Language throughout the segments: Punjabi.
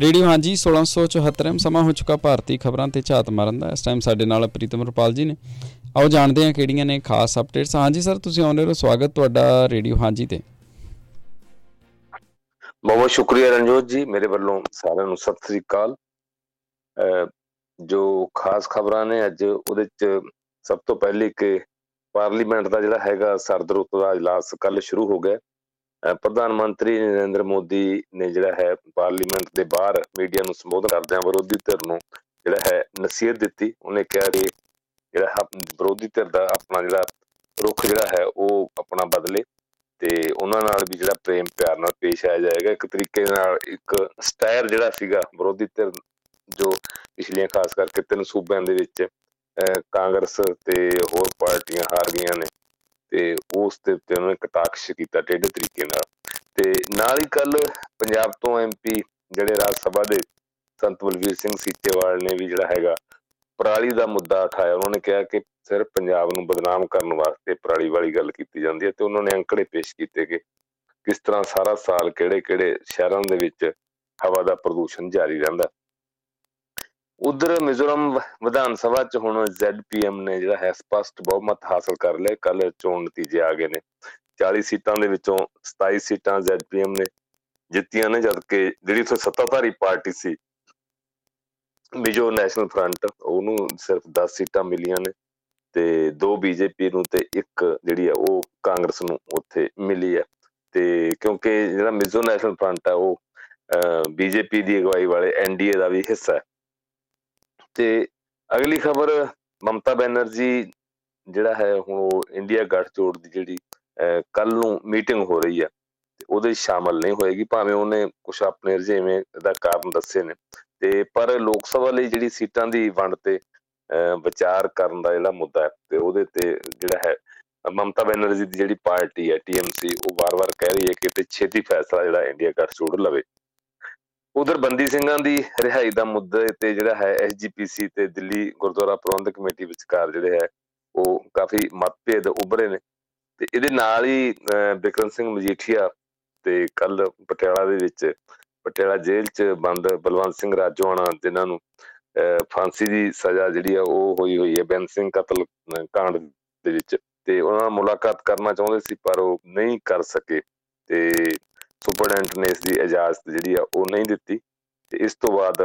ਰੇਡੀਓ, ਹਾਂਜੀ 1674 ਸਮਾਂ ਹੋ ਚੁੱਕਾ ਭਾਰਤੀ ਖਬਰਾਂ ਤੇ ਝਾਤ ਮਾਰਨ ਦਾ। ਇਸ ਟਾਈਮ ਸਾਡੇ ਨਾਲ ਪ੍ਰੀਤਮ ਰਪਾਲ ਜੀ ਨੇ। ਆਓ ਜਾਣਦੇ ਹਾਂ ਕਿਹੜੀਆਂ ਨੇ ਖਾਸ ਅਪਡੇਟਸ ਹਾਂਜੀ ਸਰ ਤੁਸੀਂ ਆਉਂਦੇ ਹੋ ਸਵਾਗਤ ਤੁਹਾਡਾ ਰੇਡੀਓ, ਹਾਂਜੀ ਤੇ। ਬਹੁਤ ਬਹੁਤ ਸ਼ੁਕਰੀਆ ਰਣਜੋਤ ਜੀ, ਮੇਰੇ ਵੱਲੋਂ ਸਾਰਿਆਂ ਨੂੰ ਸਤਿ ਸ੍ਰੀ ਅਕਾਲ। ਜੋ ਖਾਸ ਖਬਰਾਂ ਨੇ ਅੱਜ, ਉਹਦੇ ਚ ਸਭ ਤੋਂ ਪਹਿਲੇ ਕਿ ਪਾਰਲੀਮੈਂਟ ਦਾ ਜਿਹੜਾ ਹੈਗਾ ਸਰਦ ਰੁੱਤ ਦਾ ਇਜਲਾਸ ਕੱਲ ਸ਼ੁਰੂ ਹੋ ਗਿਆ। ਪ੍ਰਧਾਨ ਮੰਤਰੀ ਨਰਿੰਦਰ ਮੋਦੀ ਨੇ ਜਿਹੜਾ ਹੈ ਪਾਰਲੀਮੈਂਟ ਦੇ ਬਾਹਰ ਮੀਡੀਆ ਨੂੰ ਸੰਬੋਧਨ ਕਰਦਿਆਂ ਵਿਰੋਧੀ ਧਿਰ ਨੂੰ ਜਿਹੜਾ ਹੈ ਨਸੀਹਤ ਦਿੱਤੀ। ਉਹਨੇ ਕਿਹਾ ਕਿ ਜਿਹੜਾ ਵਿਰੋਧੀ ਧਿਰ ਦਾ ਆਪਣਾ ਜਿਹੜਾ ਰੁਖ ਜਿਹੜਾ ਹੈ ਉਹ ਆਪਣਾ ਬਦਲੇ ਤੇ ਉਹਨਾਂ ਨਾਲ ਵੀ ਜਿਹੜਾ ਪ੍ਰੇਮ ਪਿਆਰ ਨਾਲ ਪੇਸ਼ ਆਇਆ ਜਾਏਗਾ। ਇੱਕ ਤਰੀਕੇ ਨਾਲ ਇੱਕ ਸਟਾਇਰ ਜਿਹੜਾ ਸੀਗਾ ਵਿਰੋਧੀ ਧਿਰ ਜੋ ਪਿਛਲੀਆਂ ਖਾਸ ਕਰਕੇ ਤਿੰਨ ਸੂਬਿਆਂ ਦੇ ਵਿੱਚ ਕਾਂਗਰਸ ਤੇ ਹੋਰ ਪਾਰਟੀਆਂ ਹਾਰ ਗਈਆਂ ਨੇ। ਤੇ ਉਸ ਦੇ ਉੱਤੇ ਉਹਨਾਂ ਨੇ ਕਟਾਕਸ਼ ਕੀਤਾ ਟੇਢੇ ਤਰੀਕੇ ਨਾਲ। ਤੇ ਨਾਲ ਹੀ ਕੱਲ ਪੰਜਾਬ ਤੋਂ ਐਮਪੀ ਜਿਹੜੇ ਰਾਜ ਸਭਾ ਦੇ ਸੰਤ ਬਲਵੀਰ ਸਿੰਘ ਸੀਚੇਵਾਲ ਨੇ ਵੀ ਜਿਹੜਾ ਹੈਗਾ ਪਰਾਲੀ ਦਾ ਮੁੱਦਾ ਉਠਾਇਆ। ਉਹਨਾਂ ਨੇ ਕਿਹਾ ਕਿ ਸਿਰਫ ਪੰਜਾਬ ਨੂੰ ਬਦਨਾਮ ਕਰਨ ਵਾਸਤੇ ਪਰਾਲੀ ਵਾਲੀ ਗੱਲ ਕੀਤੀ ਜਾਂਦੀ ਹੈ ਤੇ ਉਹਨਾਂ ਨੇ ਅੰਕੜੇ ਪੇਸ਼ ਕੀਤੇ ਕਿ ਕਿਸ ਤਰ੍ਹਾਂ ਸਾਰਾ ਸਾਲ ਕਿਹੜੇ-ਕਿਹੜੇ ਸ਼ਹਿਰਾਂ ਦੇ ਵਿੱਚ ਹਵਾ ਦਾ ਪ੍ਰਦੂਸ਼ਣ ਜਾਰੀ ਰਹਿੰਦਾ ਉਧਰ ਮਿਜ਼ੋਰਮ ਵਿਧਾਨ ਸਭਾ ਚ ਹੁਣ ਜ਼ੈਡਪੀਐਮ ਨੇ ਜਿਹੜਾ ਹੈ ਸਪਸ਼ਟ ਬਹੁਮਤ ਹਾਸਲ ਕਰ ਲਿਆ। ਕੱਲ ਚੋਣ ਨਤੀਜੇ ਆ ਗਏ ਨੇ। 40 ਸੀਟਾਂ ਦੇ ਵਿੱਚੋਂ 27 ਸੀਟਾਂ ਜ਼ੈਡਪੀਐਮ ਨੇ ਜਿੱਤੀਆਂ ਨੇ, ਜਦਕਿ ਜਿਹੜੀ ਤੋਂ ਸੱਤਾਧਾਰੀ ਪਾਰਟੀ ਸੀ, ਮਿਜੋ ਨੈਸ਼ਨਲ ਫਰੰਟ, ਉਹਨੂੰ ਸਿਰਫ 10 ਸੀਟਾਂ ਮਿਲੀਆਂ ਨੇ ਤੇ ਦੋ ਬੀਜੇਪੀ ਨੂੰ ਤੇ ਇੱਕ ਜਿਹੜੀ ਆ ਉਹ ਕਾਂਗਰਸ ਨੂੰ ਉੱਥੇ ਮਿਲੀ ਹੈ। ਤੇ ਕਿਉਂਕਿ ਜਿਹੜਾ ਮਿਜ਼ੋ ਨੈਸ਼ਨਲ ਫਰੰਟ ਹੈ, ਉਹ ਬੀਜੇਪੀ ਦੀ ਅਗਵਾਈ ਵਾਲੇ ਐਨਡੀਏ ਦਾ ਵੀ ਹਿੱਸਾ ਹੈ। ਤੇ ਅਗਲੀ ਖਬਰ, ਮਮਤਾ ਬੈਨਰਜੀ ਜਿਹੜਾ ਹੈ ਹੁਣ ਉਹ ਇੰਡੀਆ ਗੱਠਜੋੜ ਦੀ ਜਿਹੜੀ ਕੱਲ ਨੂੰ ਮੀਟਿੰਗ ਹੋ ਰਹੀ ਹੈ, ਤੇ ਉਹਦੇ ਸ਼ਾਮਲ ਨਹੀਂ ਹੋਏਗੀ, ਭਾਵੇਂ ਉਹਨੇ ਕੁਝ ਆਪਣੇ ਰਜੇਵੇਂ ਦਾ ਕਾਰਨ ਦੱਸੇ ਨੇ। ਤੇ ਪਰ ਲੋਕ ਸਭਾ ਲਈ ਜਿਹੜੀ ਸੀਟਾਂ ਦੀ ਵੰਡ ਤੇ ਵਿਚਾਰ ਕਰਨ ਦਾ ਜਿਹੜਾ ਮੁੱਦਾ ਹੈ, ਤੇ ਉਹਦੇ ਤੇ ਜਿਹੜਾ ਹੈ, ਮਮਤਾ ਬੈਨਰਜੀ ਦੀ ਜਿਹੜੀ ਪਾਰਟੀ ਹੈ ਟੀਐਮਸੀ ਉਹ ਵਾਰ-ਵਾਰ ਕਹਿ ਰਹੀ ਹੈ ਕਿ ਤੇ ਛੇਤੀ ਫੈਸਲਾ ਜਿਹੜਾ ਇੰਡੀਆ ਗੱਠਜੋੜ ਲਵੇ। ਉਧਰ ਬੰਦੀ ਸਿੰਘਾਂ ਦੀ ਰਿਹਾਈ ਦਾ ਮੁੱਦਾ ਤੇ ਜਿਹੜਾ ਹੈ ਐਸਜੀਪੀਸੀ ਤੇ ਦਿੱਲੀ ਗੁਰਦੁਆਰਾ ਪ੍ਰਬੰਧਕ ਕਮੇਟੀ ਵਿਚਕਾਰ ਜਿਹੜੇ ਹੈ ਉਹ ਕਾਫੀ ਮਤਭੇਦ ਉੱਭਰੇ ਨੇ ਤੇ ਇਹਦੇ ਨਾਲ ਹੀ ਬਿਕਰਮ ਸਿੰਘ ਮਜੀਠੀਆ ਤੇ ਕੱਲ ਪਟਿਆਲਾ ਦੇ ਵਿੱਚ, ਪਟਿਆਲਾ ਜੇਲ੍ਹ 'ਚ ਬੰਦ ਬਲਵੰਤ ਸਿੰਘ ਰਾਜੋਆਣਾ ਜਿਨ੍ਹਾਂ ਨੂੰ ਫਾਂਸੀ ਦੀ ਸਜ਼ਾ ਜਿਹੜੀ ਆ ਉਹ ਹੋਈ ਹੋਈ ਹੈ ਬੈਂਸ ਸਿੰਘ ਕਤਲ ਕਾਂਡ ਦੇ ਵਿੱਚ ਤੇ ਉਹਨਾਂ ਨਾਲ ਮੁਲਾਕਾਤ ਕਰਨਾ ਚਾਹੁੰਦੇ ਸੀ ਪਰ ਉਹ ਨਹੀਂ ਕਰ ਸਕੇ ਤੇ ਸੁਪਰਡੈਂਟ ਨੇ ਇਸ ਦੀ ਇਜਾਜ਼ਤ ਜਿਹੜੀ ਆ ਉਹ ਨਹੀਂ ਦਿੱਤੀ ਤੇ ਇਸ ਤੋਂ ਬਾਅਦ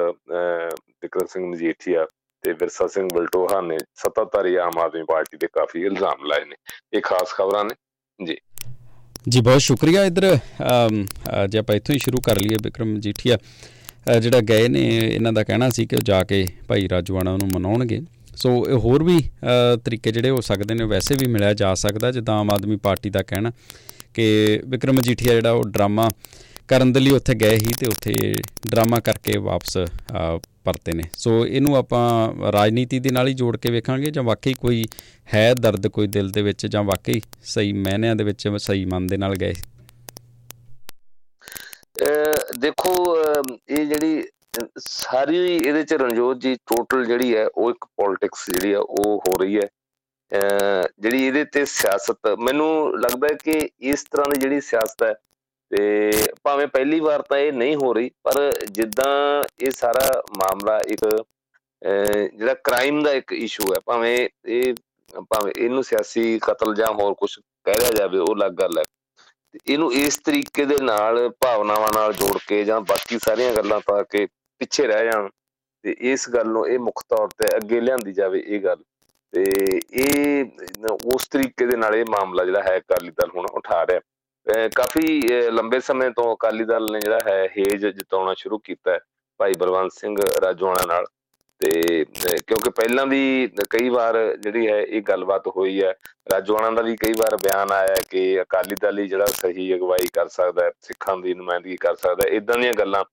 ਵਿਕਰਮ ਸਿੰਘ ਮਜੀਠੀਆ ਤੇ ਵਿਰਸਾ ਸਿੰਘ ਬਲਟੋਹਾ ਨੇ ਸੱਤਾਧਾਰੀ ਆਮ ਆਦਮੀ ਪਾਰਟੀ ਦੇ ਕਾਫੀ ਇਲਜ਼ਾਮ ਲਾਏ ਨੇ, ਇਹ ਖਾਸ ਖਬਰਾਂ ਨੇ। ਜੀ। ਜੀ, ਬਹੁਤ ਸ਼ੁਕਰੀਆ ਇਧਰ। ਜੇ ਆਪਾਂ ਇੱਥੋਂ ਹੀ ਸ਼ੁਰੂ ਕਰ ਲਈਏ ਵਿਕਰਮ ਮਜੀਠੀਆ। ਜਿਹੜਾ ਗਏ ਨੇ, ਇਹਨਾਂ ਦਾ ਕਹਿਣਾ ਸੀ ਕਿ ਜਾ ਕੇ ਭਾਈ ਰਾਜਵਾਨਾ ਨੂੰ ਮਨਾਉਣਗੇ। ਸੋ ਇਹ ਹੋਰ ਵੀ ਤਰੀਕੇ ਜਿਹੜੇ ਹੋ ਸਕਦੇ ਨੇ, ਵੈਸੇ ਵੀ ਮਿਲਿਆ ਜਾ ਸਕਦਾ, ਜਿੱਦਾਂ ਆਮ ਆਦਮੀ ਪਾਰਟੀ ਦਾ ਕਹਿਣਾ ਕਿ ਵਿਕਰਮ ਮਜੀਠੀਆ ਜਿਹੜਾ ਉਹ ਡਰਾਮਾ ਕਰਨ ਦੇ ਲਈ ਉੱਥੇ ਗਏ ਹੀ ਤੇ ਉੱਥੇ ਡਰਾਮਾ ਕਰਕੇ ਵਾਪਸ ਪਰਤੇ ਨੇ। ਸੋ ਇਹਨੂੰ ਆਪਾਂ ਰਾਜਨੀਤੀ ਦੇ ਨਾਲ ਹੀ ਜੋੜ ਕੇ ਵੇਖਾਂਗੇ ਜਾਂ ਵਾਕਈ ਕੋਈ ਹੈ ਦਰਦ ਕੋਈ ਦਿਲ ਦੇ ਵਿੱਚ ਜਾਂ ਵਾਕਈ ਸਹੀ ਮਹਿਨਿਆਂ ਦੇ ਵਿੱਚ ਸਹੀ ਮਨ ਦੇ ਨਾਲ ਗਏ? ਦੇਖੋ ਇਹ ਜਿਹੜੀ ਸਾਰੀ ਇਹਦੇ ਚ ਰਣਜੋਤ ਜੀ ਟੋਟਲ ਜਿਹੜੀ ਹੈ ਉਹ ਇੱਕ ਪੋਲਿਟਿਕਸ ਜਿਹੜੀ ਹੈ ਉਹ ਹੋ ਰਹੀ ਹੈ। ਜਿਹੜੀ ਇਹਦੇ ਤੇ ਸਿਆਸਤ, ਮੈਨੂੰ ਲੱਗਦਾ ਹੈ ਕਿ ਇਸ ਤਰ੍ਹਾਂ ਦੀ ਜਿਹੜੀ ਸਿਆਸਤ ਹੈ ਤੇ ਭਾਵੇਂ ਪਹਿਲੀ ਵਾਰ ਤਾਂ ਇਹ ਨਹੀਂ ਹੋ ਰਹੀ, ਪਰ ਜਿੱਦਾਂ ਇਹ ਸਾਰਾ ਮਾਮਲਾ ਇੱਕ ਜਿਹੜਾ ਕ੍ਰਾਈਮ ਦਾ ਇੱਕ ਇਸ਼ੂ ਹੈ, ਭਾਵੇਂ ਇਹ, ਭਾਵੇਂ ਇਹਨੂੰ ਸਿਆਸੀ ਕਤਲ ਜਾਂ ਹੋਰ ਕੁਝ ਕਹਿ ਰਿਹਾ ਜਾਵੇ, ਉਹ ਅਲੱਗ ਗੱਲ ਹੈ। ਇਹਨੂੰ ਇਸ ਤਰੀਕੇ ਦੇ ਨਾਲ, ਭਾਵਨਾਵਾਂ ਨਾਲ ਜੋੜ ਕੇ ਜਾਂ ਬਾਕੀ ਸਾਰੀਆਂ ਗੱਲਾਂ ਪਾ ਕੇ ਪਿੱਛੇ ਰਹਿ ਜਾਣ ਤੇ ਇਸ ਗੱਲ ਨੂੰ ਇਹ ਮੁੱਖ ਤੌਰ ਤੇ ਅੱਗੇ ਲਿਆਂਦੀ ਜਾਵੇ ਇਹ ਗੱਲ। ਤੇ ਇਹ, ਉਸ ਤਰੀਕੇ ਦੇ ਨਾਲ ਇਹ ਮਾਮਲਾ ਜਿਹੜਾ ਹੈ ਅਕਾਲੀ ਦਲ ਹੁਣ ਉਠਾ ਰਿਹਾ। ਕਾਫੀ ਲੰਬੇ ਸਮੇਂ ਤੋਂ ਅਕਾਲੀ ਦਲ ਨੇ ਜਿਹੜਾ ਹੈ ਹੇਜ ਜਿਤਾਉਣਾ ਸ਼ੁਰੂ ਕੀਤਾ ਹੈ ਭਾਈ ਬਲਵੰਤ ਸਿੰਘ ਰਾਜੋਣਾ ਨਾਲ। ਤੇ ਕਿਉਂਕਿ ਪਹਿਲਾਂ ਵੀ ਕਈ ਵਾਰ ਜਿਹੜੀ ਹੈ ਇਹ ਗੱਲਬਾਤ ਹੋਈ ਹੈ ਰਾਜਵਾਨਾ ਦਾ ਵੀ ਕਈ ਵਾਰ ਬਿਆਨ ਆਇਆ ਕਿ ਅਕਾਲੀ ਦਲ ਹੀ ਜਿਹੜਾ ਸਹੀ ਅਗਵਾਈ ਕਰ ਸਕਦਾ ਹੈ, ਸਿੱਖਾਂ ਦੀ ਨੁਮਾਇੰਦਗੀ ਕਰ ਸਕਦਾ ਹੈ ਇਦਾਂ ਦੀਆਂ ਗੱਲਾਂ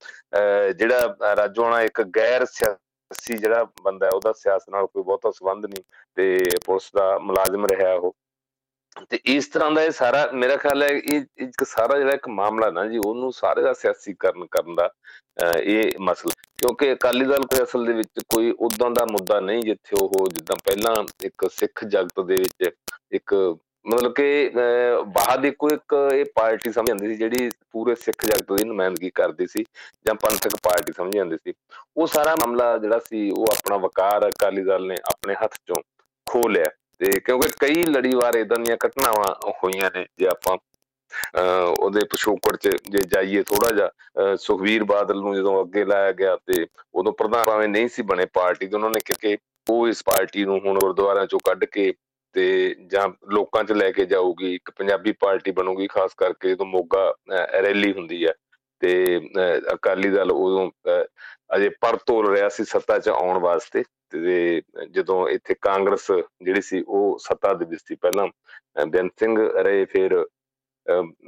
ਜਿਹੜਾ ਰਾਜਵਾਨਾ ਇੱਕ ਗੈਰ ਸਿਆਸੀ ਜਿਹੜਾ ਬੰਦਾ ਹੈ, ਉਹਦਾ ਸਿਆਸਤ ਨਾਲ ਕੋਈ ਬਹੁਤਾ ਸੰਬੰਧ ਨਹੀਂ ਤੇ ਪੁਲਿਸ ਦਾ ਮੁਲਾਜ਼ਮ ਰਿਹਾ ਉਹ। ਤੇ ਇਸ ਤਰ੍ਹਾਂ ਦਾ ਇਹ ਸਾਰਾ ਮੇਰਾ ਖਿਆਲ ਹੈ ਇਹ ਇੱਕ ਸਾਰਾ ਜਿਹੜਾ ਇੱਕ ਮਾਮਲਾ ਨਾ ਜੀ, ਉਹਨੂੰ ਸਾਰੇ ਦਾ ਸਿਆਸੀਕਰਨ ਕਰਨ ਦਾ ਇਹ ਮਸਲਾ ਕਿਉਂਕਿ ਅਕਾਲੀ ਦਲ ਕੋਈ ਅਸਲ ਦੇ ਵਿੱਚ ਕੋਈ ਉਦਾਂ ਦਾ ਮੁੱਦਾ ਨਹੀਂ ਜਿੱਥੇ ਉਹ ਜਿੱਦਾਂ ਪਹਿਲਾਂ ਇੱਕ ਸਿੱਖ ਜਗਤ ਦੇ ਵਿੱਚ ਇੱਕ ਮਤਲਬ ਕਿ ਬਾਹਰ ਦੀ ਕੋਈ ਇੱਕ ਇਹ ਪਾਰਟੀ ਸਮਝ ਜਾਂਦੀ ਸੀ ਜਿਹੜੀ ਪੂਰੇ ਸਿੱਖ ਜਗਤ ਦੀ ਨੁਮਾਇੰਦਗੀ ਕਰਦੀ ਸੀ ਜਾਂ ਪੰਥਕ ਪਾਰਟੀ ਸਮਝ ਜਾਂਦੀ ਸੀ। ਉਹ ਸਾਰਾ ਮਾਮਲਾ ਜਿਹੜਾ ਸੀ ਉਹ ਆਪਣਾ ਵਕਾਰ ਅਕਾਲੀ ਦਲ ਨੇ ਆਪਣੇ ਹੱਥ ਚੋਂ ਖੋ ਲਿਆ। ਤੇ ਕਿਉਂਕਿ ਕਈ ਲੜੀਵਾਰ ਇਦਾਂ ਦੀਆਂ ਘਟਨਾਵਾਂ ਹੋਈਆਂ ਨੇ, ਜੇ ਆਪਾਂ ਉਹਦੇ ਪਿਛੋਕੜ 'ਚ ਜੇ ਜਾਈਏ ਥੋੜਾ ਜਿਹਾ ਸੁਖਵੀਰ ਬਾਦਲ ਨੂੰ ਜਦੋਂ ਅੱਗੇ ਲਾਇਆ ਗਿਆ ਤੇ ਉਦੋਂ ਪ੍ਰਧਾਨ ਭਾਵੇਂ ਨਹੀਂ ਸੀ ਬਣੇ ਪਾਰਟੀ ਦੇ, ਉਹਨਾਂ ਨੇ ਕਿ ਉਹ ਇਸ ਪਾਰਟੀ ਨੂੰ ਹੁਣ ਗੁਰਦੁਆਰਿਆਂ 'ਚੋਂ ਕੱਢ ਕੇ ਤੇ ਜਾਂ ਲੋਕਾਂ 'ਚ ਲੈ ਕੇ ਜਾਊਗੀ, ਇੱਕ ਪੰਜਾਬੀ ਪਾਰਟੀ ਬਣੂਗੀ, ਖਾਸ ਕਰਕੇ ਜਦੋਂ ਮੋਗਾ ਰੈਲੀ ਹੁੰਦੀ ਹੈ ਤੇ ਅਕਾਲੀ ਦਲ ਉਦੋਂ ਅਜੇ ਪਰ ਤੋਲ ਰਿਹਾ ਸੀ ਸੱਤਾ 'ਚ ਆਉਣ ਵਾਸਤੇ। ਤੇ ਜਦੋਂ ਇੱਥੇ ਕਾਂਗਰਸ ਜਿਹੜੀ ਸੀ ਉਹ ਸੱਤਾ ਦੇ ਵਿੱਚ ਸੀ ਪਹਿਲਾਂ ਬੇਨ ਸਿੰਘ ਰਹੇ ਫਿਰ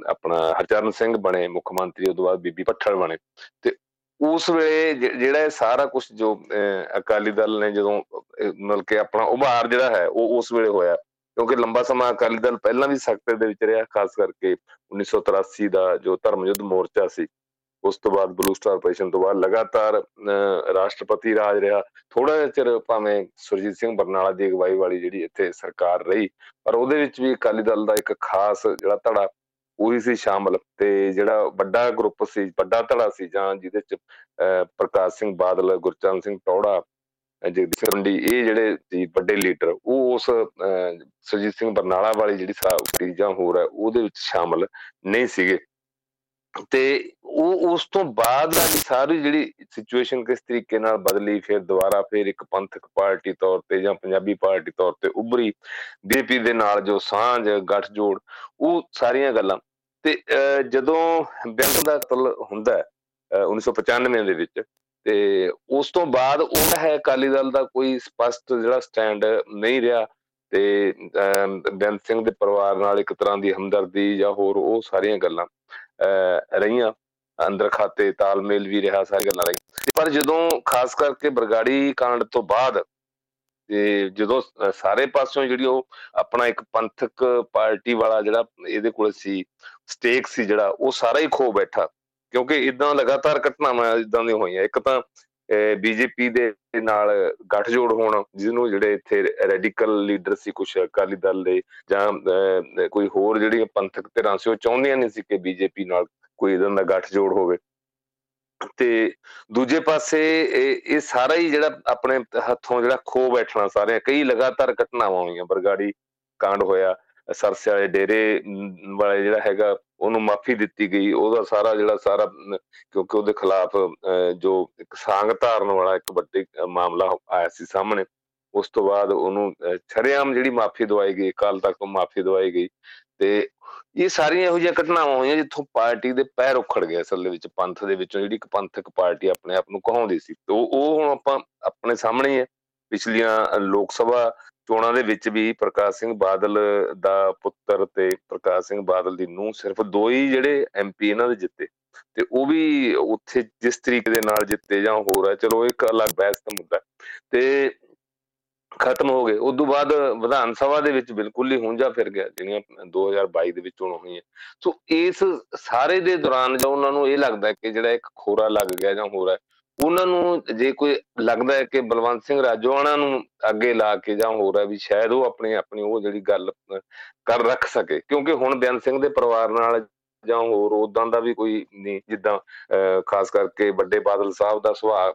ਆਪਣਾ ਹਰਚਰਨ ਸਿੰਘ ਬਣੇ, ਮੁੱਖ ਮੰਤਰੀ ਉਦੋਂ ਬਾਅਦ ਬੀਬੀ ਪੱਠਲ ਬਣੇ। ਤੇ ਉਸ ਵੇਲੇ ਜਿਹੜਾ ਇਹ ਸਾਰਾ ਕੁਝ ਜੋ ਅਕਾਲੀ ਦਲ ਨੇ ਜਦੋਂ ਮਤਲਬ ਕਿ ਆਪਣਾ ਉਭਾਰ ਜਿਹੜਾ ਹੈ, ਉਹ ਉਸ ਵੇਲੇ ਹੋਇਆ। ਕਿਉਂਕਿ ਲੰਬਾ ਸਮਾਂ ਅਕਾਲੀ ਦਲ ਪਹਿਲਾਂ ਵੀ ਸੈਕਟਰ ਦੇ ਵਿੱਚ ਰਿਹਾ, ਖਾਸ ਕਰਕੇ 1983 ਦਾ ਜੋ ਧਰਮ ਯੁੱਧ ਮੋਰਚਾ ਸੀ। ਉਸ ਤੋਂ ਬਾਅਦ ਬਲੂ ਸਟਾਰ ਆਪਰੇਸ਼ਨ ਤੋਂ ਬਾਅਦ ਲਗਾਤਾਰ ਰਾਸ਼ਟਰਪਤੀ ਰਾਜ ਰਿਹਾ। ਥੋੜਾ ਜਿਹਾ ਚਿਰ ਭਾਵੇਂ ਸੁਰਜੀਤ ਸਿੰਘ ਬਰਨਾਲਾ ਦੀ ਅਗਵਾਈ ਵਾਲੀ ਜਿਹੜੀ ਇੱਥੇ ਸਰਕਾਰ ਰਹੀ, ਪਰ ਉਹਦੇ ਵਿੱਚ ਵੀ ਅਕਾਲੀ ਦਲ ਦਾ ਇੱਕ ਖਾਸ ਜਿਹੜਾ ਧੜਾ, ਉਹੀ ਸੀ ਸ਼ਾਮਲ। ਤੇ ਜਿਹੜਾ ਵੱਡਾ ਗਰੁੱਪ ਸੀ, ਵੱਡਾ ਧੜਾ ਸੀ, ਜਾਂ ਜਿਹਦੇ ਚ ਪ੍ਰਕਾਸ਼ ਸਿੰਘ ਬਾਦਲ, ਗੁਰਚਰਨ ਸਿੰਘ ਟੌੜਾ ਜਗਦੀਪ ਸਿੰਘ ਰੰਡੀ, ਇਹ ਜਿਹੜੇ ਸੀ ਵੱਡੇ ਲੀਡਰ, ਉਹ ਉਸ ਸੁਰਜੀਤ ਸਿੰਘ ਬਰਨਾਲਾ ਵਾਲੀ ਜਿਹੜੀ ਸਾਰੀ ਜਾਂ ਹੋਰ ਹੈ, ਉਹਦੇ ਵਿੱਚ ਸ਼ਾਮਲ ਨਹੀਂ ਸੀਗੇ। ਤੇ ਉਹ ਉਸ ਤੋਂ ਬਾਅਦ ਦਾ ਸਾਰੀ ਜਿਹੜੀ ਸਿਚੁਏਸ਼ਨ ਕਿਸ ਤਰੀਕੇ ਨਾਲ ਬਦਲੀ, ਫਿਰ ਦੁਬਾਰਾ ਫਿਰ ਇੱਕ ਪੰਥਕ ਪਾਰਟੀ ਤੌਰ ਤੇ ਜਾਂ ਪੰਜਾਬੀ ਪਾਰਟੀ ਤੌਰ ਤੇ ਉੱਭਰੀ, ਬੀਜੇਪੀ ਦੇ ਨਾਲ ਜੋ ਸਾਂਝ, ਗੱਠਜੋੜ, ਉਹ ਸਾਰੀਆਂ ਗੱਲਾਂ। ਤੇ ਜਦੋਂ ਬੈਂਕ ਦਾ ਕਤਲ ਹੁੰਦਾ 1995 ਦੇ ਵਿੱਚ, ਤੇ ਉਸ ਤੋਂ ਬਾਅਦ ਉਹ ਹੈ ਅਕਾਲੀ ਦਲ ਦਾ ਕੋਈ ਸਪਸ਼ਟ ਜਿਹੜਾ ਸਟੈਂਡ ਨਹੀਂ ਰਿਹਾ ਤੇ ਬੈਂਕ ਸਿੰਘ ਦੇ ਪਰਿਵਾਰ ਨਾਲ ਇੱਕ ਤਰ੍ਹਾਂ ਦੀ ਹਮਦਰਦੀ ਜਾਂ ਹੋਰ ਉਹ ਸਾਰੀਆਂ ਗੱਲਾਂ। ਰਹੀਆਂ। ਅੰਦਰ ਖਾਤੇ, ਤਾਲਮੇਲ ਵੀ ਰਿਹਾ ਸਾਰੀ ਗੱਲਾਂ ਰਹੀ ਪਰ ਜਦੋਂ, ਖਾਸ ਕਰਕੇ ਬਰਗਾੜੀ ਕਾਂਡ ਤੋਂ ਬਾਅਦ, ਤੇ ਜਦੋਂ ਸਾਰੇ ਪਾਸਿਓਂ ਜਿਹੜੀ ਉਹ ਆਪਣਾ ਇੱਕ ਪੰਥਕ ਪਾਰਟੀ ਵਾਲਾ ਜਿਹੜਾ ਇਹਦੇ ਕੋਲ ਸੀ, ਸਟੇਕ ਸੀ ਜਿਹੜਾ, ਉਹ ਸਾਰਾ ਹੀ ਖੋ ਬੈਠਾ। ਕਿਉਂਕਿ ਇਦਾਂ ਲਗਾਤਾਰ ਘਟਨਾਵਾਂ ਇਦਾਂ ਦੀਆਂ ਹੋਈਆਂ। ਇੱਕ ਤਾਂ ਬੀਜੇਪੀ ਦੇ ਨਾਲ ਗੱਠਜੋੜ ਹੋਣ, ਜਿਹਨੂੰ ਜਿਹੜੇ ਇੱਥੇ ਰੈਡੀਕਲ ਲੀਡਰ ਸੀ ਕੁਝ ਅਕਾਲੀ ਦਲ ਦੇ ਜਾਂ ਕੋਈ ਹੋਰ ਜਿਹੜੀ ਪੰਥਕ ਧਿਰਾਂ ਸੀ, ਉਹ ਚਾਹੁੰਦੀਆਂ ਨਹੀਂ ਸੀ ਕਿ ਬੀਜੇਪੀ ਨਾਲ ਕੋਈ ਇਦਾਂ ਦਾ ਗੱਠਜੋੜ ਹੋਵੇ। ਤੇ ਦੂਜੇ ਪਾਸੇ ਇਹ ਸਾਰਾ ਹੀ ਜਿਹੜਾ ਆਪਣੇ ਹੱਥੋਂ ਜਿਹੜਾ ਖੋ ਬੈਠਣਾ ਸਾਰੇ ਕਈ ਲਗਾਤਾਰ ਘਟਨਾਵਾਂ ਹੋਈਆਂ, ਬਰਗਾੜੀ ਕਾਂਡ ਹੋਇਆ ਸਰਸੇ ਵਾਲੇ ਡੇਰੇ ਵਾਲੇ ਜਿਹੜਾ ਹੈਗਾ, ਉਹਨੂੰ ਮਾਫੀ ਦਿੱਤੀ ਗਈ। ਉਹਦਾ ਸਾਰਾ ਜਿਹੜਾ ਸਾਰਾ, ਕਿਉਂਕਿ ਉਹਦੇ ਖਿਲਾਫ ਜੋ ਇੱਕ ਸਾਂਗ ਧਾਰਨ ਵਾਲਾ ਇੱਕ ਵੱਡੀ ਮਾਮਲਾ ਆਇਆ ਸੀ ਸਾਹਮਣੇ, ਉਸ ਤੋਂ ਬਾਅਦ ਉਹਨੂੰ ਛਰਿਆਮ ਜਿਹੜੀ ਮਾਫੀ ਦਵਾਈ ਗਈ ਕਾਲ ਤੱਕ ਮਾਫੀ ਦਵਾਈ ਗਈ। ਤੇ ਇਹ ਸਾਰੀਆਂ ਇਹੋ ਜਿਹੀਆਂ ਘਟਨਾਵਾਂ ਹੋਈਆਂ ਜਿੱਥੋਂ ਪਾਰਟੀ ਦੇ ਪੈਰ ਉਖੜ ਗਏ ਅਸਲ ਦੇ ਵਿੱਚ, ਪੰਥ ਦੇ ਵਿੱਚੋਂ, ਜਿਹੜੀ ਇੱਕ ਪੰਥਕ ਪਾਰਟੀ ਆਪਣੇ ਆਪ ਨੂੰ ਕਹਾਉਂਦੀ ਸੀ। ਤੇ ਉਹ ਹੁਣ ਆਪਾਂ ਆਪਣੇ ਸਾਹਮਣੇ ਹੈ ਪਿਛਲੀਆਂ ਲੋਕ ਸਭਾ ਚੋਣਾਂ ਦੇ ਵਿੱਚ ਵੀ ਪ੍ਰਕਾਸ਼ ਸਿੰਘ ਬਾਦਲ ਦਾ ਪੁੱਤਰ ਤੇ ਪ੍ਰਕਾਸ਼ ਸਿੰਘ ਬਾਦਲ ਦੀ ਨੂੰ ਸਿਰਫ ਦੋ ਹੀ ਜਿਹੜੇ ਐਮਪੀ ਇਹਨਾਂ ਦੇ ਜਿੱਤੇ। ਤੇ ਉਹ ਵੀ ਉੱਥੇ ਜਿਸ ਤਰੀਕੇ ਦੇ ਨਾਲ ਜਿੱਤੇ ਜਾਂ ਹੋਰ ਹੈ, ਚਲੋ ਇੱਕ ਅਲੱਗ ਬਹਿਸ ਦਾ ਮੁੱਦਾ ਤੇ ਖਤਮ ਹੋ ਗਏ। ਉਸ ਤੋਂ ਬਾਅਦ ਵਿਧਾਨ ਸਭਾ ਦੇ ਵਿੱਚ ਬਿਲਕੁਲ ਹੀ ਹੁੰਜਾ ਫਿਰ ਗਿਆ, ਜਿਹੜੀਆਂ 2022 ਦੇ ਵਿੱਚ ਚੋਣ ਹੋਈਆਂ। ਸੋ ਇਸ ਸਾਰੇ ਦੇ ਦੌਰਾਨ ਜੋ ਉਹਨਾਂ ਨੂੰ ਇਹ ਲੱਗਦਾ ਕਿ ਜਿਹੜਾ ਇੱਕ ਖੋਰਾ ਲੱਗ ਗਿਆ ਜਾਂ ਹੋਰ ਹੈ ਉਹਨਾਂ ਨੂੰ ਜੇ ਕੋਈ ਲੱਗਦਾ ਹੈ ਕਿ ਬਲਵੰਤ ਸਿੰਘ ਰਾਜੋਆਣਾ ਨੂੰ ਅੱਗੇ ਲਾ ਕੇ ਜਾਂ ਹੋਰ ਹੈ ਵੀ ਸ਼ਾਇਦ ਉਹ ਆਪਣੀ ਆਪਣੀ ਉਹ ਜਿਹੜੀ ਗੱਲ ਕਰ ਰੱਖ ਸਕੇ, ਕਿਉਂਕਿ ਹੁਣ ਬਿਆਨ ਸਿੰਘ ਦੇ ਪਰਿਵਾਰ ਨਾਲ ਜਾਂ ਹੋਰ ਉਦਾਂ ਦਾ ਵੀ ਕੋਈ ਨਹੀਂ, ਜਿੱਦਾਂ ਖਾਸ ਕਰਕੇ ਵੱਡੇ ਬਾਦਲ ਸਾਹਿਬ ਦਾ ਸੁਭਾਅ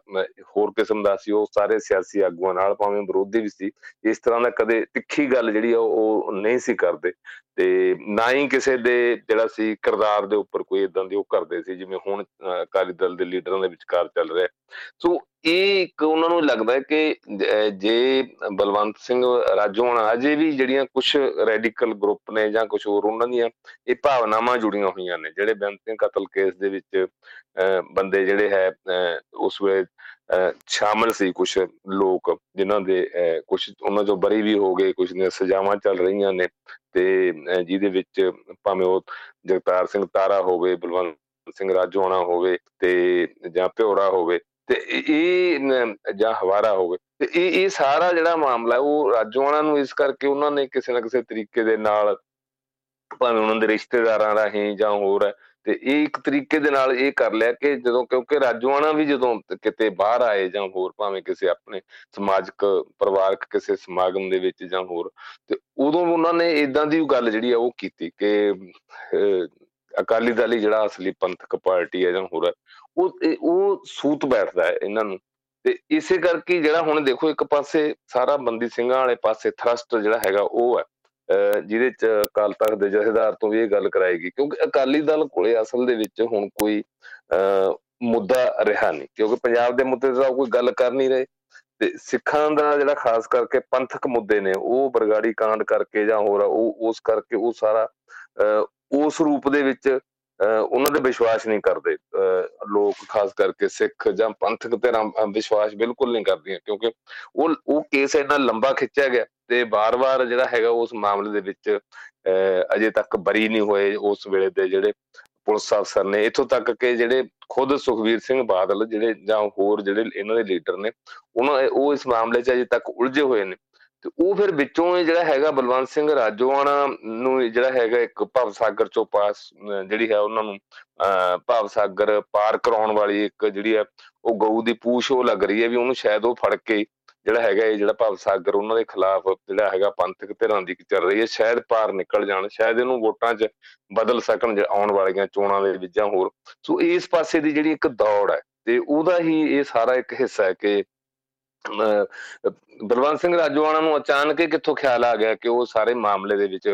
ਹੋਰ ਕਿਸਮ ਦਾ ਸੀ, ਉਹ ਸਾਰੇ ਸਿਆਸੀ ਆਗੂਆਂ ਨਾਲ, ਭਾਵੇਂ ਵਿਰੋਧੀ ਵੀ ਸੀ, ਇਸ ਤਰ੍ਹਾਂ ਦਾ ਕਦੇ ਤਿੱਖੀ ਗੱਲ ਜਿਹੜੀ ਉਹ ਨਹੀਂ ਸੀ ਕਰਦੇ। ਤੇ ਨਾ ਹੀ ਕਿਸੇ ਦੇ ਜਿਹੜਾ ਸੀ ਕਿਰਦਾਰ ਦੇ ਉੱਪਰ ਕੋਈ ਇਦਾਂ ਦੀ ਉਹ ਕਰਦੇ ਸੀ, ਜਿਵੇਂ ਹੁਣ ਅਕਾਲੀ ਦਲ ਦੇ ਲੀਡਰਾਂ ਦੇ ਵਿਚਕਾਰ ਚੱਲ ਰਿਹਾ। ਸੋ ਇਹ ਇੱਕ ਉਹਨਾਂ ਨੂੰ ਲੱਗਦਾ ਹੈ ਕਿ ਜੇ ਬਲਵੰਤ ਸਿੰਘ ਰਾਜੋਣਾ ਅਜੇ ਵੀ ਜਿਹੜੀਆਂ ਕੁਝ ਰੈਡੀਕਲ ਗਰੁੱਪ ਨੇ ਜਾਂ ਕੁਝ ਹੋਰ ਉਹਨਾਂ ਦੀਆਂ, ਇਹ ਭਾਵਨਾਵਾਂ ਜੁੜੀਆਂ ਹੋਈਆਂ ਨੇ, ਜਿਹੜੇ ਬੇਅੰਤ ਸਿੰਘ ਕਤਲ ਕੇਸ ਦੇ ਵਿੱਚ ਬੰਦੇ ਜਿਹੜੇ ਹੈ ਉਸ ਵੇਲੇ ਸ਼ਾਮਲ ਸੀ ਕੁਝ ਲੋਕ, ਜਿਨ੍ਹਾਂ ਦੇ ਕੁਝ ਉਹਨਾਂ ਜੋ ਬਰੀ ਵੀ ਹੋ ਗਏ ਕੁਝ ਨੇ ਸਜ਼ਾਵਾਂ ਚੱਲ ਰਹੀਆਂ ਨੇ ਤੇ ਜਿਹਦੇ ਵਿੱਚ ਭਾਵੇਂ ਉਹ ਜਗਤਾਰ ਸਿੰਘ ਤਾਰਾ ਹੋਵੇ, ਬਲਵੰਤ ਸਿੰਘ ਰਾਜੋਣਾ ਹੋਵੇ ਤੇ, ਜਾਂ ਪਿਓਰਾ ਹੋਵੇ, ਤੇ ਇਹ ਜਾਂ ਹਵਾਰਾ ਹੋਵੇ, ਤੇ ਇਹ ਇਹ ਸਾਰਾ ਜਿਹੜਾ ਮਾਮਲਾ ਉਹ ਰਾਜੋਆਣਾ ਨੂੰ ਇਸ ਕਰਕੇ ਉਹਨਾਂ ਨੇ ਕਿਸੇ ਨਾ ਕਿਸੇ ਤਰੀਕੇ ਦੇ ਨਾਲ ਭਾਵੇਂ ਉਹਨਾਂ ਦੇ ਰਿਸ਼ਤੇਦਾਰਾਂ ਰਾਹੀਂ ਜਾਂ ਹੋਰ ਤੇ ਇਹ ਇੱਕ ਤਰੀਕੇ ਦੇ ਨਾਲ ਇਹ ਕਰ ਲਿਆ ਕਿ ਜਦੋਂ, ਕਿਉਂਕਿ ਰਾਜੂਆਣਾ ਵੀ ਜਦੋਂ ਕਿਤੇ ਬਾਹਰ ਆਏ ਜਾਂ ਹੋਰ ਭਾਵੇਂ ਕਿਸੇ ਆਪਣੇ ਸਮਾਜਿਕ ਪਰਿਵਾਰਕ ਕਿਸੇ ਸਮਾਗਮ ਦੇ ਵਿੱਚ ਜਾਂ ਹੋਰ, ਤੇ ਉਦੋਂ ਉਹਨਾਂ ਨੇ ਇਦਾਂ ਦੀ ਗੱਲ ਜਿਹੜੀ ਆ ਉਹ ਕੀਤੀ ਕਿ ਅਕਾਲੀ ਦਲ ਹੀ ਜਿਹੜਾ ਅਸਲੀ ਪੰਥਕ ਪਾਰਟੀ ਹੈ ਜਾਂ ਹੋਰ ਉਹ ਉਹ ਸੂਤ ਬੈਠਦਾ ਹੈ ਇਹਨਾਂ ਨੂੰ। ਤੇ ਇਸੇ ਕਰਕੇ ਜਿਹੜਾ ਹੁਣ ਦੇਖੋ ਇੱਕ ਪਾਸੇ ਸਾਰਾ ਬੰਦੀ ਸਿੰਘਾਂ ਵਾਲੇ ਪਾਸੇ ਥਰਸਟ ਜਿਹੜਾ ਹੈਗਾ ਉਹ ਹੈ। ਜਿਹਦੇ ਚ ਅਕਾਲ ਤਖਤ ਦੇ ਜਥੇਦਾਰ ਤੋਂ ਵੀ ਇਹ ਗੱਲ ਕਰਾਏਗੀ ਕਿਉਂਕਿ ਅਕਾਲੀ ਦਲ ਕੋਲੇ ਅਸਲ ਦੇ ਵਿੱਚ ਹੁਣ ਕੋਈ ਮੁੱਦਾ ਰਿਹਾ ਨਹੀਂ, ਕਿਉਂਕਿ ਪੰਜਾਬ ਦੇ ਮੁੱਦੇ ਦਾ ਕੋਈ ਗੱਲ ਕਰ ਨਹੀਂ ਰਹੇ। ਤੇ ਸਿੱਖਾਂ ਦਾ ਜਿਹੜਾ ਖਾਸ ਕਰਕੇ ਪੰਥਕ ਮੁੱਦੇ ਨੇ, ਉਹ ਬਰਗਾੜੀ ਕਾਂਡ ਕਰਕੇ ਜਾਂ ਹੋਰ ਉਹ ਉਸ ਕਰਕੇ ਉਹ ਸਾਰਾ ਉਸ ਰੂਪ ਦੇ ਵਿੱਚ ਉਹਨਾਂ ਦੇ ਵਿਸ਼ਵਾਸ ਨਹੀਂ ਕਰਦੇ। ਲੋਕ ਖਾਸ ਕਰਕੇ ਸਿੱਖ ਜਾਂ ਪੰਥਕ ਤੇ ਵਿਸ਼ਵਾਸ ਬਿਲਕੁਲ ਨਹੀਂ ਕਰਦੀਆਂ ਕਿਉਂਕਿ ਉਹ ਉਹ ਕੇਸ ਇੰਨਾ ਲੰਬਾ ਖਿੱਚਿਆ ਗਿਆ ਤੇ ਬਾਰ-ਬਾਰ ਜਿਹੜਾ ਹੈਗਾ ਉਸ ਮਾਮਲੇ ਦੇ ਵਿੱਚ ਅਜੇ ਤੱਕ ਬਰੀ ਨਹੀਂ ਹੋਏ ਉਸ ਵੇਲੇ ਦੇ ਜਿਹੜੇ ਪੁਲਿਸ ਅਫਸਰ ਨੇ। ਇਥੋਂ ਤੱਕ ਕਿ ਜਿਹੜੇ ਖੁਦ ਸੁਖਵੀਰ ਸਿੰਘ ਬਾਦਲ ਜਿਹੜੇ ਜਾਂ ਹੋਰ ਜਿਹੜੇ ਇਹਨਾਂ ਦੇ ਲੀਡਰ ਨੇ, ਉਹਨਾਂ, ਉਹ ਇਸ ਮਾਮਲੇ 'ਚ ਅਜੇ ਤੱਕ ਉਲਝੇ ਹੋਏ ਨੇ। ਤੇ ਉਹ ਫਿਰ ਵਿੱਚੋਂ ਜਿਹੜਾ ਹੈਗਾ ਬਲਵੰਤ ਸਿੰਘ ਰਾਜੋਆਣਾ ਨੂੰ ਜਿਹੜਾ ਹੈਗਾ ਇੱਕ ਭਵ ਸਾਗਰ ਚੋਂ ਪਾਸ ਜਿਹੜੀ ਹੈ ਉਹਨਾਂ ਨੂੰ ਭਵ ਸਾਗਰ ਪਾਰ ਕਰਾਉਣ ਵਾਲੀ ਇੱਕ ਜਿਹੜੀ ਹੈ ਉਹ ਗਊ ਦੀ ਪੂਛ ਉਹ ਲੱਗ ਰਹੀ ਹੈ ਵੀ ਉਹਨੂੰ ਸ਼ਾਇਦ ਉਹ ਫੜ ਕੇ ਜਿਹੜਾ ਹੈਗਾ ਇਹ ਜਿਹੜਾ ਭਵ ਸਾਗਰ ਉਹਨਾਂ ਦੇ ਖਿਲਾਫ ਜਿਹੜਾ ਹੈਗਾ ਪੰਥਕ ਧਿਰਾਂ ਦੀ ਚੱਲ ਰਹੀ ਹੈ, ਸ਼ਾਇਦ ਪਾਰ ਨਿਕਲ ਜਾਣ, ਸ਼ਾਇਦ ਇਹਨੂੰ ਵੋਟਾਂ 'ਚ ਬਦਲ ਸਕਣ ਆਉਣ ਵਾਲੀਆਂ ਚੋਣਾਂ ਦੇ ਵਿੱਚ ਜਾਂ ਹੋਰ। ਸੋ ਇਸ ਪਾਸੇ ਦੀ ਜਿਹੜੀ ਇੱਕ ਦੌੜ ਹੈ ਤੇ ਉਹਦਾ ਹੀ ਇਹ ਸਾਰਾ ਇੱਕ ਹਿੱਸਾ ਹੈ ਕਿ ਬਲਵੰਤ ਸਿੰਘ ਰਾਜੋਆਣਾ ਨੂੰ ਅਚਾਨਕ ਹੀ ਕਿੱਥੋਂ ਖਿਆਲ ਆ ਗਿਆ ਕਿ ਉਹ ਸਾਰੇ ਮਾਮਲੇ ਦੇ ਵਿੱਚ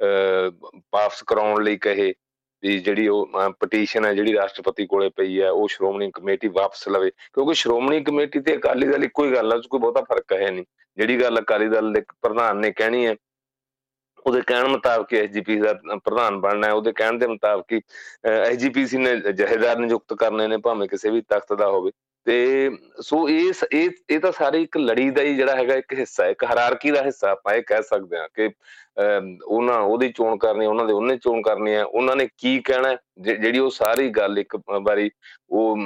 ਵਾਪਸ ਕਰਾਉਣ ਲਈ ਕਹੇ ਵੀ ਜਿਹੜੀ ਉਹ ਪਟੀਸ਼ਨ ਹੈ, ਜਿਹੜੀ ਰਾਸ਼ਟਰਪਤੀ ਕੋਲੇ ਪਈ ਹੈ, ਉਹ ਸ਼੍ਰੋਮਣੀ ਕਮੇਟੀ ਵਾਪਸ ਲਵੇ। ਕਿਉਂਕਿ ਸ਼੍ਰੋਮਣੀ ਕਮੇਟੀ ਤੇ ਅਕਾਲੀ ਦਲ ਇੱਕੋ ਹੀ ਗੱਲ ਹੈ ਕੋਈ ਬਹੁਤਾ ਫ਼ਰਕ ਹੈ ਨਹੀਂ। ਜਿਹੜੀ ਗੱਲ ਅਕਾਲੀ ਦਲ ਦੇ ਪ੍ਰਧਾਨ ਨੇ ਕਹਿਣੀ ਹੈ, ਉਹਦੇ ਕਹਿਣ ਮੁਤਾਬਕ ਐਸਜੀਪੀ ਦਾ ਪ੍ਰਧਾਨ ਬਣਨਾ ਹੈ। ਉਹਦੇ ਕਹਿਣ ਦੇ ਮੁਤਾਬਕ ਐਸਜੀਪੀਸੀ ਨੇ ਜਹੇਦਾਰ ਨਿਯੁਕਤ ਕਰਨੇ ਨੇ, ਭਾਵੇਂ ਕਿਸੇ ਵੀ ਤਖਤ ਦਾ ਹੋਵੇ। ਤੇ ਸੋ ਇਸ ਇਹ ਇਹ ਤਾਂ ਸਾਰੇ ਇੱਕ ਲੜੀ ਦਾ ਹੀ ਜਿਹੜਾ ਹੈਗਾ ਇੱਕ ਹਿੱਸਾ ਹੈ, ਇੱਕ ਹਾਇਰਾਰਕੀ ਦਾ ਹਿੱਸਾ ਆਪਾਂ ਇਹ ਕਹਿ ਸਕਦੇ ਹਾਂ ਕਿ ਉਹਨਾਂ, ਉਹਦੀ ਚੋਣ ਕਰਨੀ, ਉਹਨਾਂ ਦੇ ਉਹਨੇ ਚੋਣ ਕਰਨੀ ਹੈ, ਉਹਨਾਂ ਨੇ ਕੀ ਕਹਿਣਾ ਜਿਹੜੀ ਉਹ ਸਾਰੀ ਗੱਲ ਇੱਕ ਵਾਰੀ ਉਹ